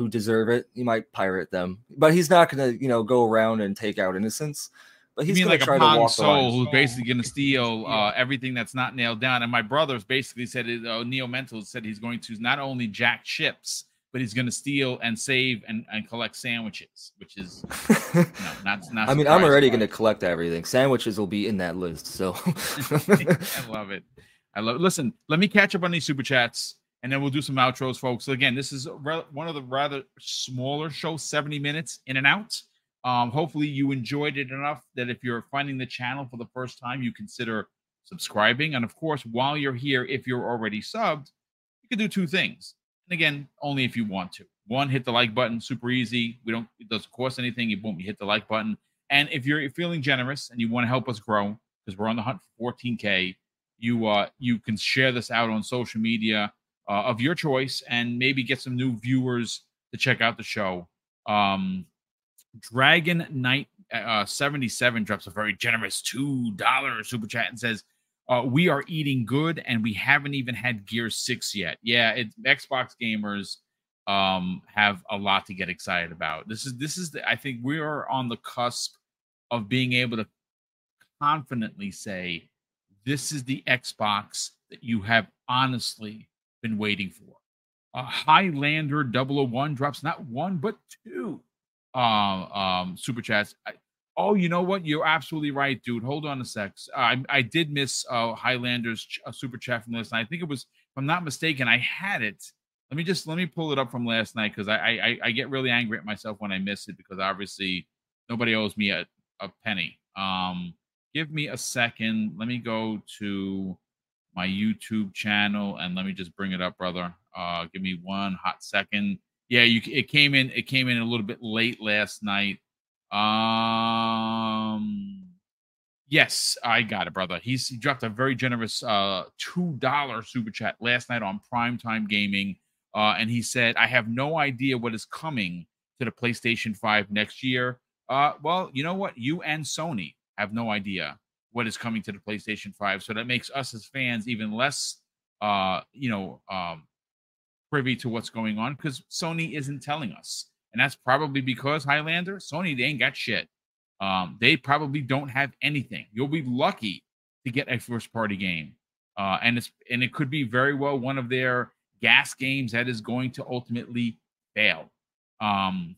who deserve it. He might pirate them, but he's not going to, you know, go around and take out innocents. But he's going like to try to walk soul who's basically going to steal uh, everything that's not nailed down. And my brothers basically said, uh, Neo Mental said he's going to not only jack ships, but he's going to steal and save and, and collect sandwiches, which is no, not not. I mean, I'm already going to collect everything. Sandwiches will be in that list. So I love it. I love. It. Listen, let me catch up on these super chats and then we'll do some outros, folks. So again, this is one of the rather smaller shows, 70 minutes in and out. Um, hopefully, you enjoyed it enough that if you're finding the channel for the first time, you consider subscribing. And of course, while you're here, if you're already subbed, you can do two things. And again, only if you want to. One, hit the like button, super easy. We don't it doesn't cost anything. You boom, you hit the like button. And if you're feeling generous and you want to help us grow, because we're on the hunt for 14k, you uh you can share this out on social media uh, of your choice and maybe get some new viewers to check out the show. Um, Dragon Knight uh, 77 drops a very generous $2 super chat and says, uh, we are eating good and we haven't even had Gear 6 yet. Yeah, it, Xbox gamers um, have a lot to get excited about. This is this is the, I think we are on the cusp of being able to confidently say this is the Xbox that you have honestly been waiting for. A Highlander 001 drops not one but two uh, um, super chats. I, oh, you know what? You're absolutely right, dude. Hold on a sec. I, I did miss uh, Highlander's ch- uh, super chat from last night. I think it was, if I'm not mistaken, I had it. Let me just let me pull it up from last night because I, I I get really angry at myself when I miss it because obviously nobody owes me a, a penny. Um, give me a second. Let me go to my YouTube channel and let me just bring it up, brother. Uh, give me one hot second. Yeah, you it came in it came in a little bit late last night. Um yes, I got it, brother. He's he dropped a very generous uh two dollar super chat last night on primetime gaming. Uh, and he said, I have no idea what is coming to the PlayStation 5 next year. Uh, well, you know what? You and Sony have no idea what is coming to the PlayStation 5. So that makes us as fans even less uh, you know, um privy to what's going on because Sony isn't telling us. And that's probably because Highlander, Sony, they ain't got shit. Um, they probably don't have anything. You'll be lucky to get a first party game. Uh, and it's and it could be very well one of their GaaS games that is going to ultimately fail. Um,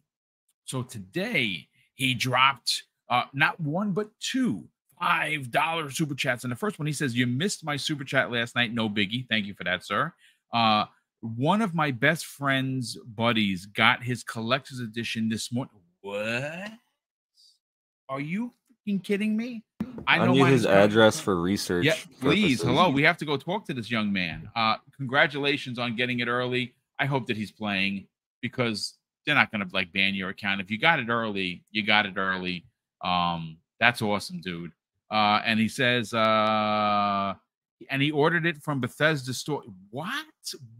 so today he dropped uh, not one but two five dollar super chats. And the first one he says, "You missed my super chat last night. No biggie. Thank you for that, sir." Uh, one of my best friend's buddies got his collector's edition this morning. What? Are you kidding me? I I need his address for research. Yeah, please. Purposes. Hello, we have to go talk to this young man. Uh, congratulations on getting it early. I hope that he's playing because they're not going to like ban your account. If you got it early, you got it early. Um, that's awesome, dude. Uh, and he says, uh, and he ordered it from Bethesda store. What?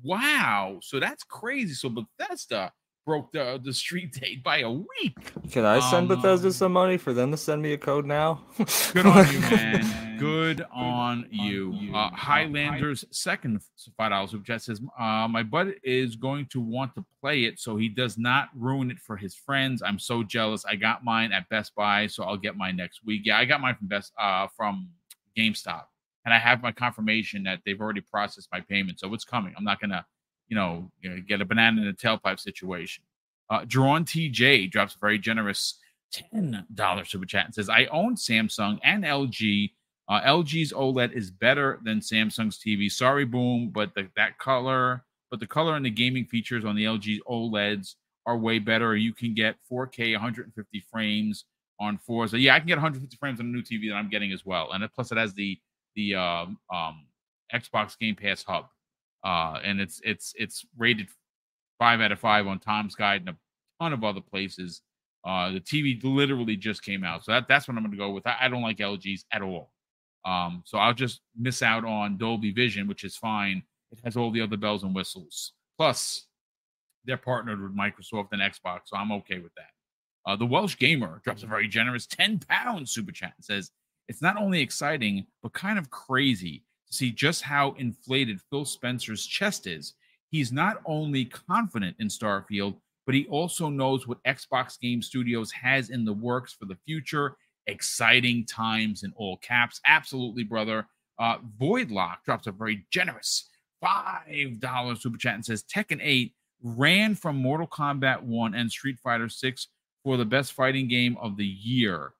Wow. So that's crazy. So Bethesda broke the, the street date by a week. Can I send um, Bethesda some money for them to send me a code now? good on you, man. Good on you. Uh, Highlander's second five dollars super chat says, uh, "My bud is going to want to play it, so he does not ruin it for his friends. I'm so jealous. I got mine at Best Buy, so I'll get mine next week. Yeah, I got mine from Best uh from GameStop." and I have my confirmation that they've already processed my payment, so it's coming. I'm not gonna, you know, you know get a banana in a tailpipe situation. Uh, Drawn TJ drops a very generous ten dollars super chat and says, "I own Samsung and LG. Uh, LG's OLED is better than Samsung's TV. Sorry, boom, but the, that color, but the color and the gaming features on the LG OLEDs are way better. You can get 4K 150 frames on four. So yeah, I can get 150 frames on a new TV that I'm getting as well, and it, plus it has the the um, um, Xbox Game Pass Hub, uh, and it's it's it's rated five out of five on Tom's Guide and a ton of other places. Uh, the TV literally just came out, so that, that's what I'm going to go with. I, I, don't like LGs at all, um, so I'll just miss out on Dolby Vision, which is fine. It has all the other bells and whistles. Plus, they're partnered with Microsoft and Xbox, so I'm okay with that. Uh, the Welsh Gamer drops a very generous 10 pound super chat and says, it's not only exciting, but kind of crazy see just how inflated Phil Spencer's chest is. He's not only confident in Starfield, but he also knows what Xbox Game Studios has in the works for the future. Exciting times in all caps. Absolutely, brother. Uh, Voidlock drops a very generous $5 super chat and says Tekken 8 ran from Mortal Kombat 1 and Street Fighter 6 for the best fighting game of the year.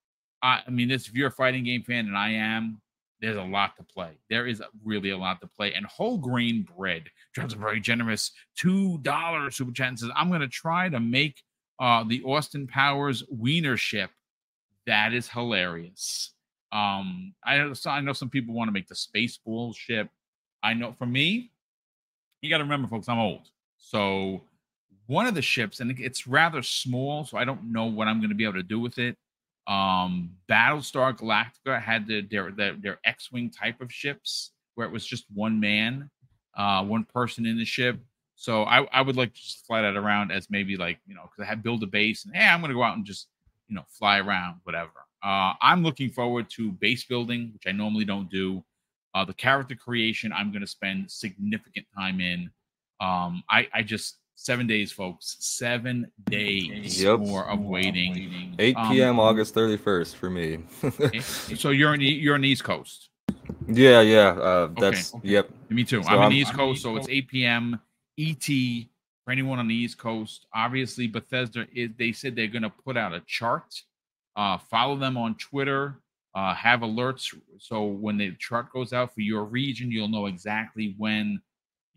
I, I mean, this if you're a fighting game fan, and I am, there's a lot to play. There is really a lot to play. And whole grain bread drops a very generous two dollar super chat and says, "I'm going to try to make uh, the Austin Powers Wiener ship." That is hilarious. Um, I know, I know some people want to make the Spaceball ship. I know for me, you got to remember, folks, I'm old. So one of the ships, and it's rather small, so I don't know what I'm going to be able to do with it. Um, Battlestar Galactica had the, their their, their X-wing type of ships where it was just one man, uh, one person in the ship. So I, I would like to just fly that around as maybe like you know because I had build a base and hey I'm gonna go out and just you know fly around whatever. Uh, I'm looking forward to base building, which I normally don't do. Uh, the character creation I'm gonna spend significant time in. Um, I I just Seven days, folks. Seven days yep. more of waiting. 8 p.m. Um, August 31st for me. so you're in the, you're on the East Coast. Yeah, yeah. Uh, that's okay. yep. Me too. So I'm, in I'm- the East Coast, so it's 8 p.m. ET for anyone on the East Coast. Obviously, Bethesda is. They said they're going to put out a chart. Uh, follow them on Twitter. Uh, have alerts so when the chart goes out for your region, you'll know exactly when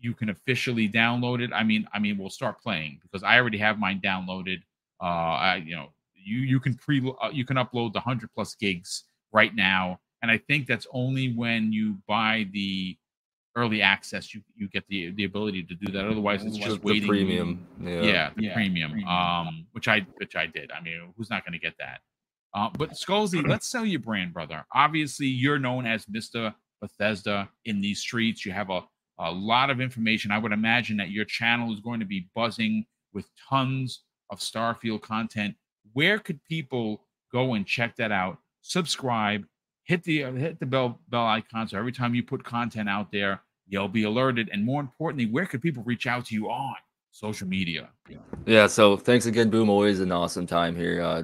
you can officially download it. I mean, I mean, we'll start playing because I already have mine downloaded. Uh, I, you know, you you can pre uh, you can upload the hundred plus gigs right now, and I think that's only when you buy the early access you you get the the ability to do that. Otherwise, it's The- just the waiting. premium. Yeah. Yeah, the Yeah, premium. premium. Um, which I which I did. I mean, who's not going to get that? Uh, but Skullsy, let's sell your brand, brother. Obviously, you're known as Mister Bethesda in these streets. You have a a lot of information. I would imagine that your channel is going to be buzzing with tons of Starfield content. Where could people go and check that out? Subscribe, hit the uh, hit the bell bell icon so every time you put content out there, you'll be alerted. And more importantly, where could people reach out to you on social media? Yeah, so thanks again, Boom. Always an awesome time here. Uh,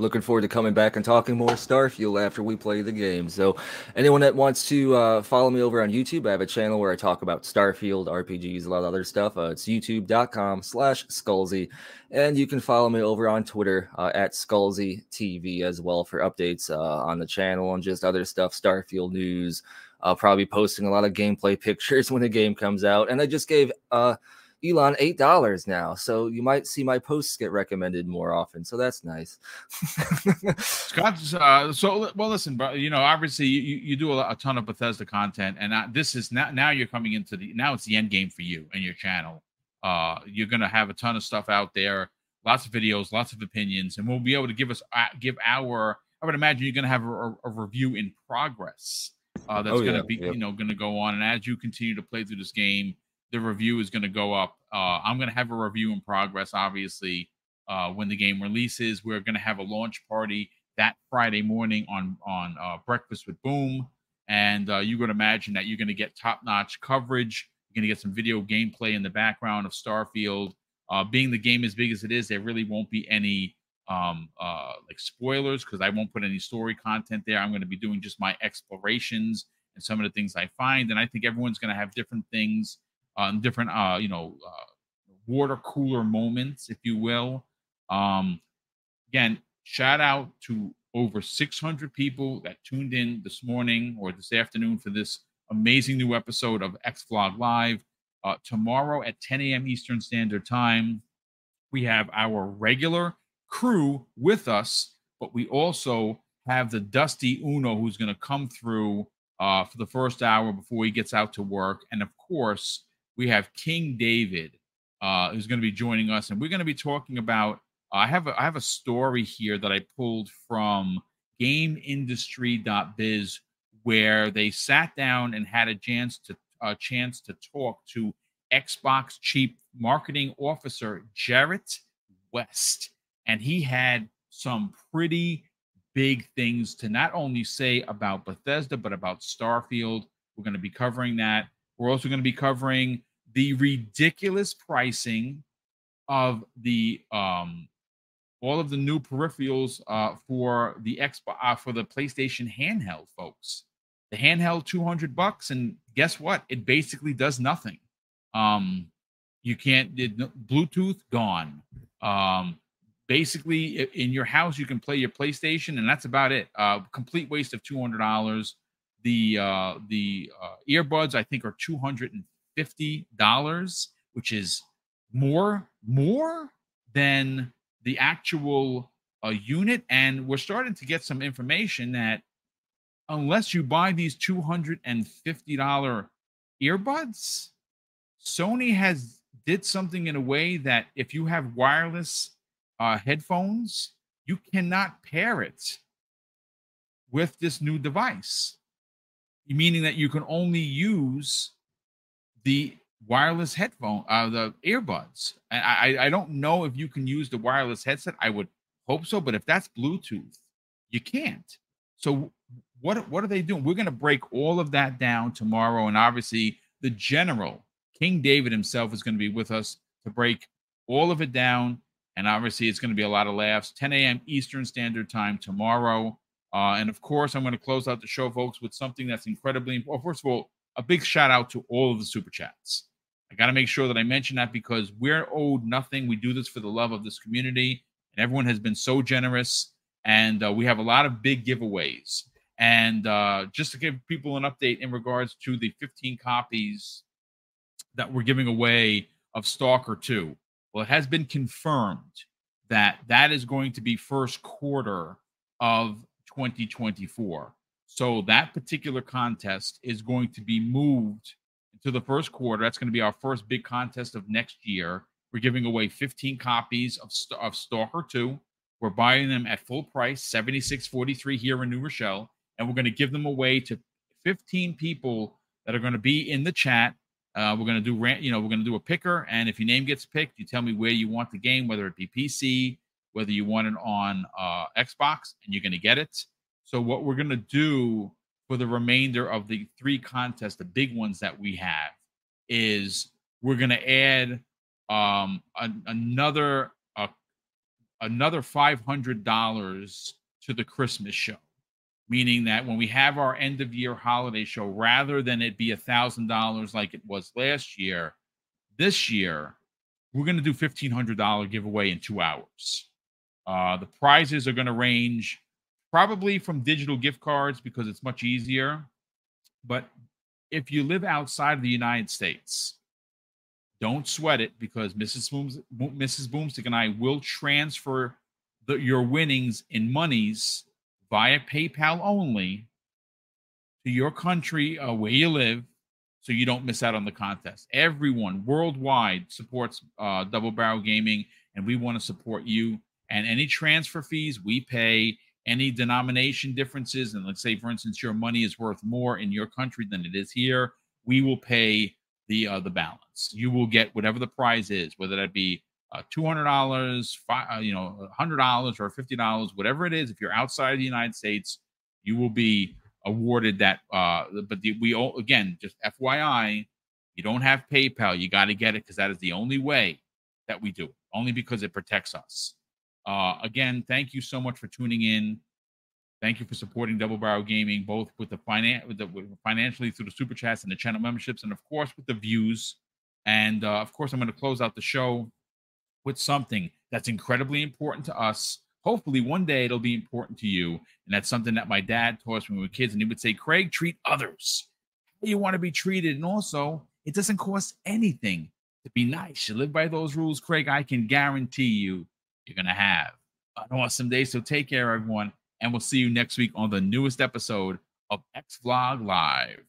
looking forward to coming back and talking more Starfield after we play the game. So, anyone that wants to uh, follow me over on YouTube, I have a channel where I talk about Starfield, RPGs, a lot of other stuff. Uh, it's youtube.com slash Skullsy. And you can follow me over on Twitter uh, at Skullsy TV as well for updates uh, on the channel and just other stuff, Starfield news. I'll probably posting a lot of gameplay pictures when the game comes out. And I just gave uh, Elon eight dollars now, so you might see my posts get recommended more often. So that's nice. Scott, uh, so well. Listen, bro. You know, obviously, you, you do a, a ton of Bethesda content, and uh, this is now now you're coming into the now it's the end game for you and your channel. Uh, you're gonna have a ton of stuff out there, lots of videos, lots of opinions, and we'll be able to give us uh, give our. I would imagine you're gonna have a, a review in progress. Uh, that's Oh, gonna yeah, be you know gonna go on, and as you continue to play through this game, the review is gonna go up. Uh, I'm gonna have a review in progress, obviously uh, when the game releases. We're going to have a launch party that Friday morning on on uh, Breakfast with Boom, and uh, you would imagine that you're going to get top notch coverage. You're going to get some video gameplay in the background of Starfield. Uh, being the game as big as it is, there really won't be any um, uh, like spoilers because I won't put any story content there. I'm going to be doing just my explorations and some of the things I find, and I think everyone's going to have different things on different, uh, you know, uh, water cooler moments, if you will. Um, again, shout out to over 600 people that tuned in this morning or this afternoon for this amazing new episode of X Vlog Live. Uh, tomorrow at 10 a.m. Eastern Standard Time, we have our regular crew with us, but we also have the Dusty Uno who's going to come through uh, for the first hour before he gets out to work. And of course, we have King David uh, who's going to be joining us, and we're going to be talking about. I have a, I have a story here that I pulled from GameIndustry.biz where they sat down and had a chance to a chance to talk to Xbox Chief Marketing Officer Jerret West, and he had some pretty big things to not only say about Bethesda but about Starfield. We're going to be covering that. We're also going to be covering the ridiculous pricing of the um all of the new peripherals uh for the Xbox uh, for the PlayStation handheld folks. The handheld 200 bucks and guess what? It basically does nothing. Um you can't it, Bluetooth gone. Um basically in your house you can play your PlayStation and that's about it. Uh complete waste of $200. The uh the uh, earbuds I think are 250 dollars, which is more more than the actual uh, unit. And we're starting to get some information that unless you buy these two hundred and fifty dollar earbuds, Sony has did something in a way that if you have wireless uh, headphones, you cannot pair it with this new device, meaning that you can only use the wireless headphone, uh, the earbuds. I, I- I don't know if you can use the wireless headset. I would hope so, but if that's Bluetooth, you can't. So what what are they doing? We're going to break all of that down tomorrow, and obviously the general King David himself is going to be with us to break all of it down. And obviously, it's going to be a lot of laughs. 10 a.m. Eastern Standard Time tomorrow. Uh, and of course, I'm going to close out the show, folks, with something that's incredibly important. Well, first of all, a big shout out to all of the super chats. I got to make sure that I mention that because we're owed nothing. We do this for the love of this community, and everyone has been so generous. And uh, we have a lot of big giveaways. And uh, just to give people an update in regards to the 15 copies that we're giving away of Stalker 2, well, it has been confirmed that that is going to be first quarter of 2024. So that particular contest is going to be moved to the first quarter. That's going to be our first big contest of next year. We're giving away 15 copies of, of Stalker 2. We're buying them at full price, 76.43 here in New Rochelle, and we're going to give them away to 15 people that are going to be in the chat. Uh, we're going to do, you know, we're going to do a picker, and if your name gets picked, you tell me where you want the game, whether it be PC, whether you want it on uh, Xbox, and you're going to get it. So what we're going to do for the remainder of the three contests, the big ones that we have, is we're going to add um, a, another uh, another five hundred dollars to the Christmas show, meaning that when we have our end of year holiday show, rather than it be a thousand dollars like it was last year, this year we're going to do fifteen hundred dollar giveaway in two hours. Uh, the prizes are going to range probably from digital gift cards because it's much easier. But if you live outside of the United States, don't sweat it because Mrs. Booms, Mrs. Boomstick and I will transfer the, your winnings in monies via PayPal only to your country uh, where you live so you don't miss out on the contest. Everyone worldwide supports uh, Double Barrel Gaming, and we want to support you. And any transfer fees we pay any denomination differences, and let's say, for instance, your money is worth more in your country than it is here, we will pay the uh, the balance. You will get whatever the prize is, whether that be uh, two hundred dollars, uh, you know, hundred dollars or fifty dollars, whatever it is. If you're outside of the United States, you will be awarded that. Uh, but the, we all again, just FYI, you don't have PayPal. You got to get it because that is the only way that we do it. Only because it protects us. Uh, again, thank you so much for tuning in. Thank you for supporting Double Barrel Gaming, both with the, finan- with the with financially through the super chats and the channel memberships, and of course with the views. And uh, of course, I'm going to close out the show with something that's incredibly important to us. Hopefully, one day it'll be important to you. And that's something that my dad taught us when we were kids. And he would say, Craig, treat others how you want to be treated. And also, it doesn't cost anything to be nice. You live by those rules, Craig. I can guarantee you you're going to have an awesome day. So take care, everyone. And we'll see you next week on the newest episode of X Vlog Live.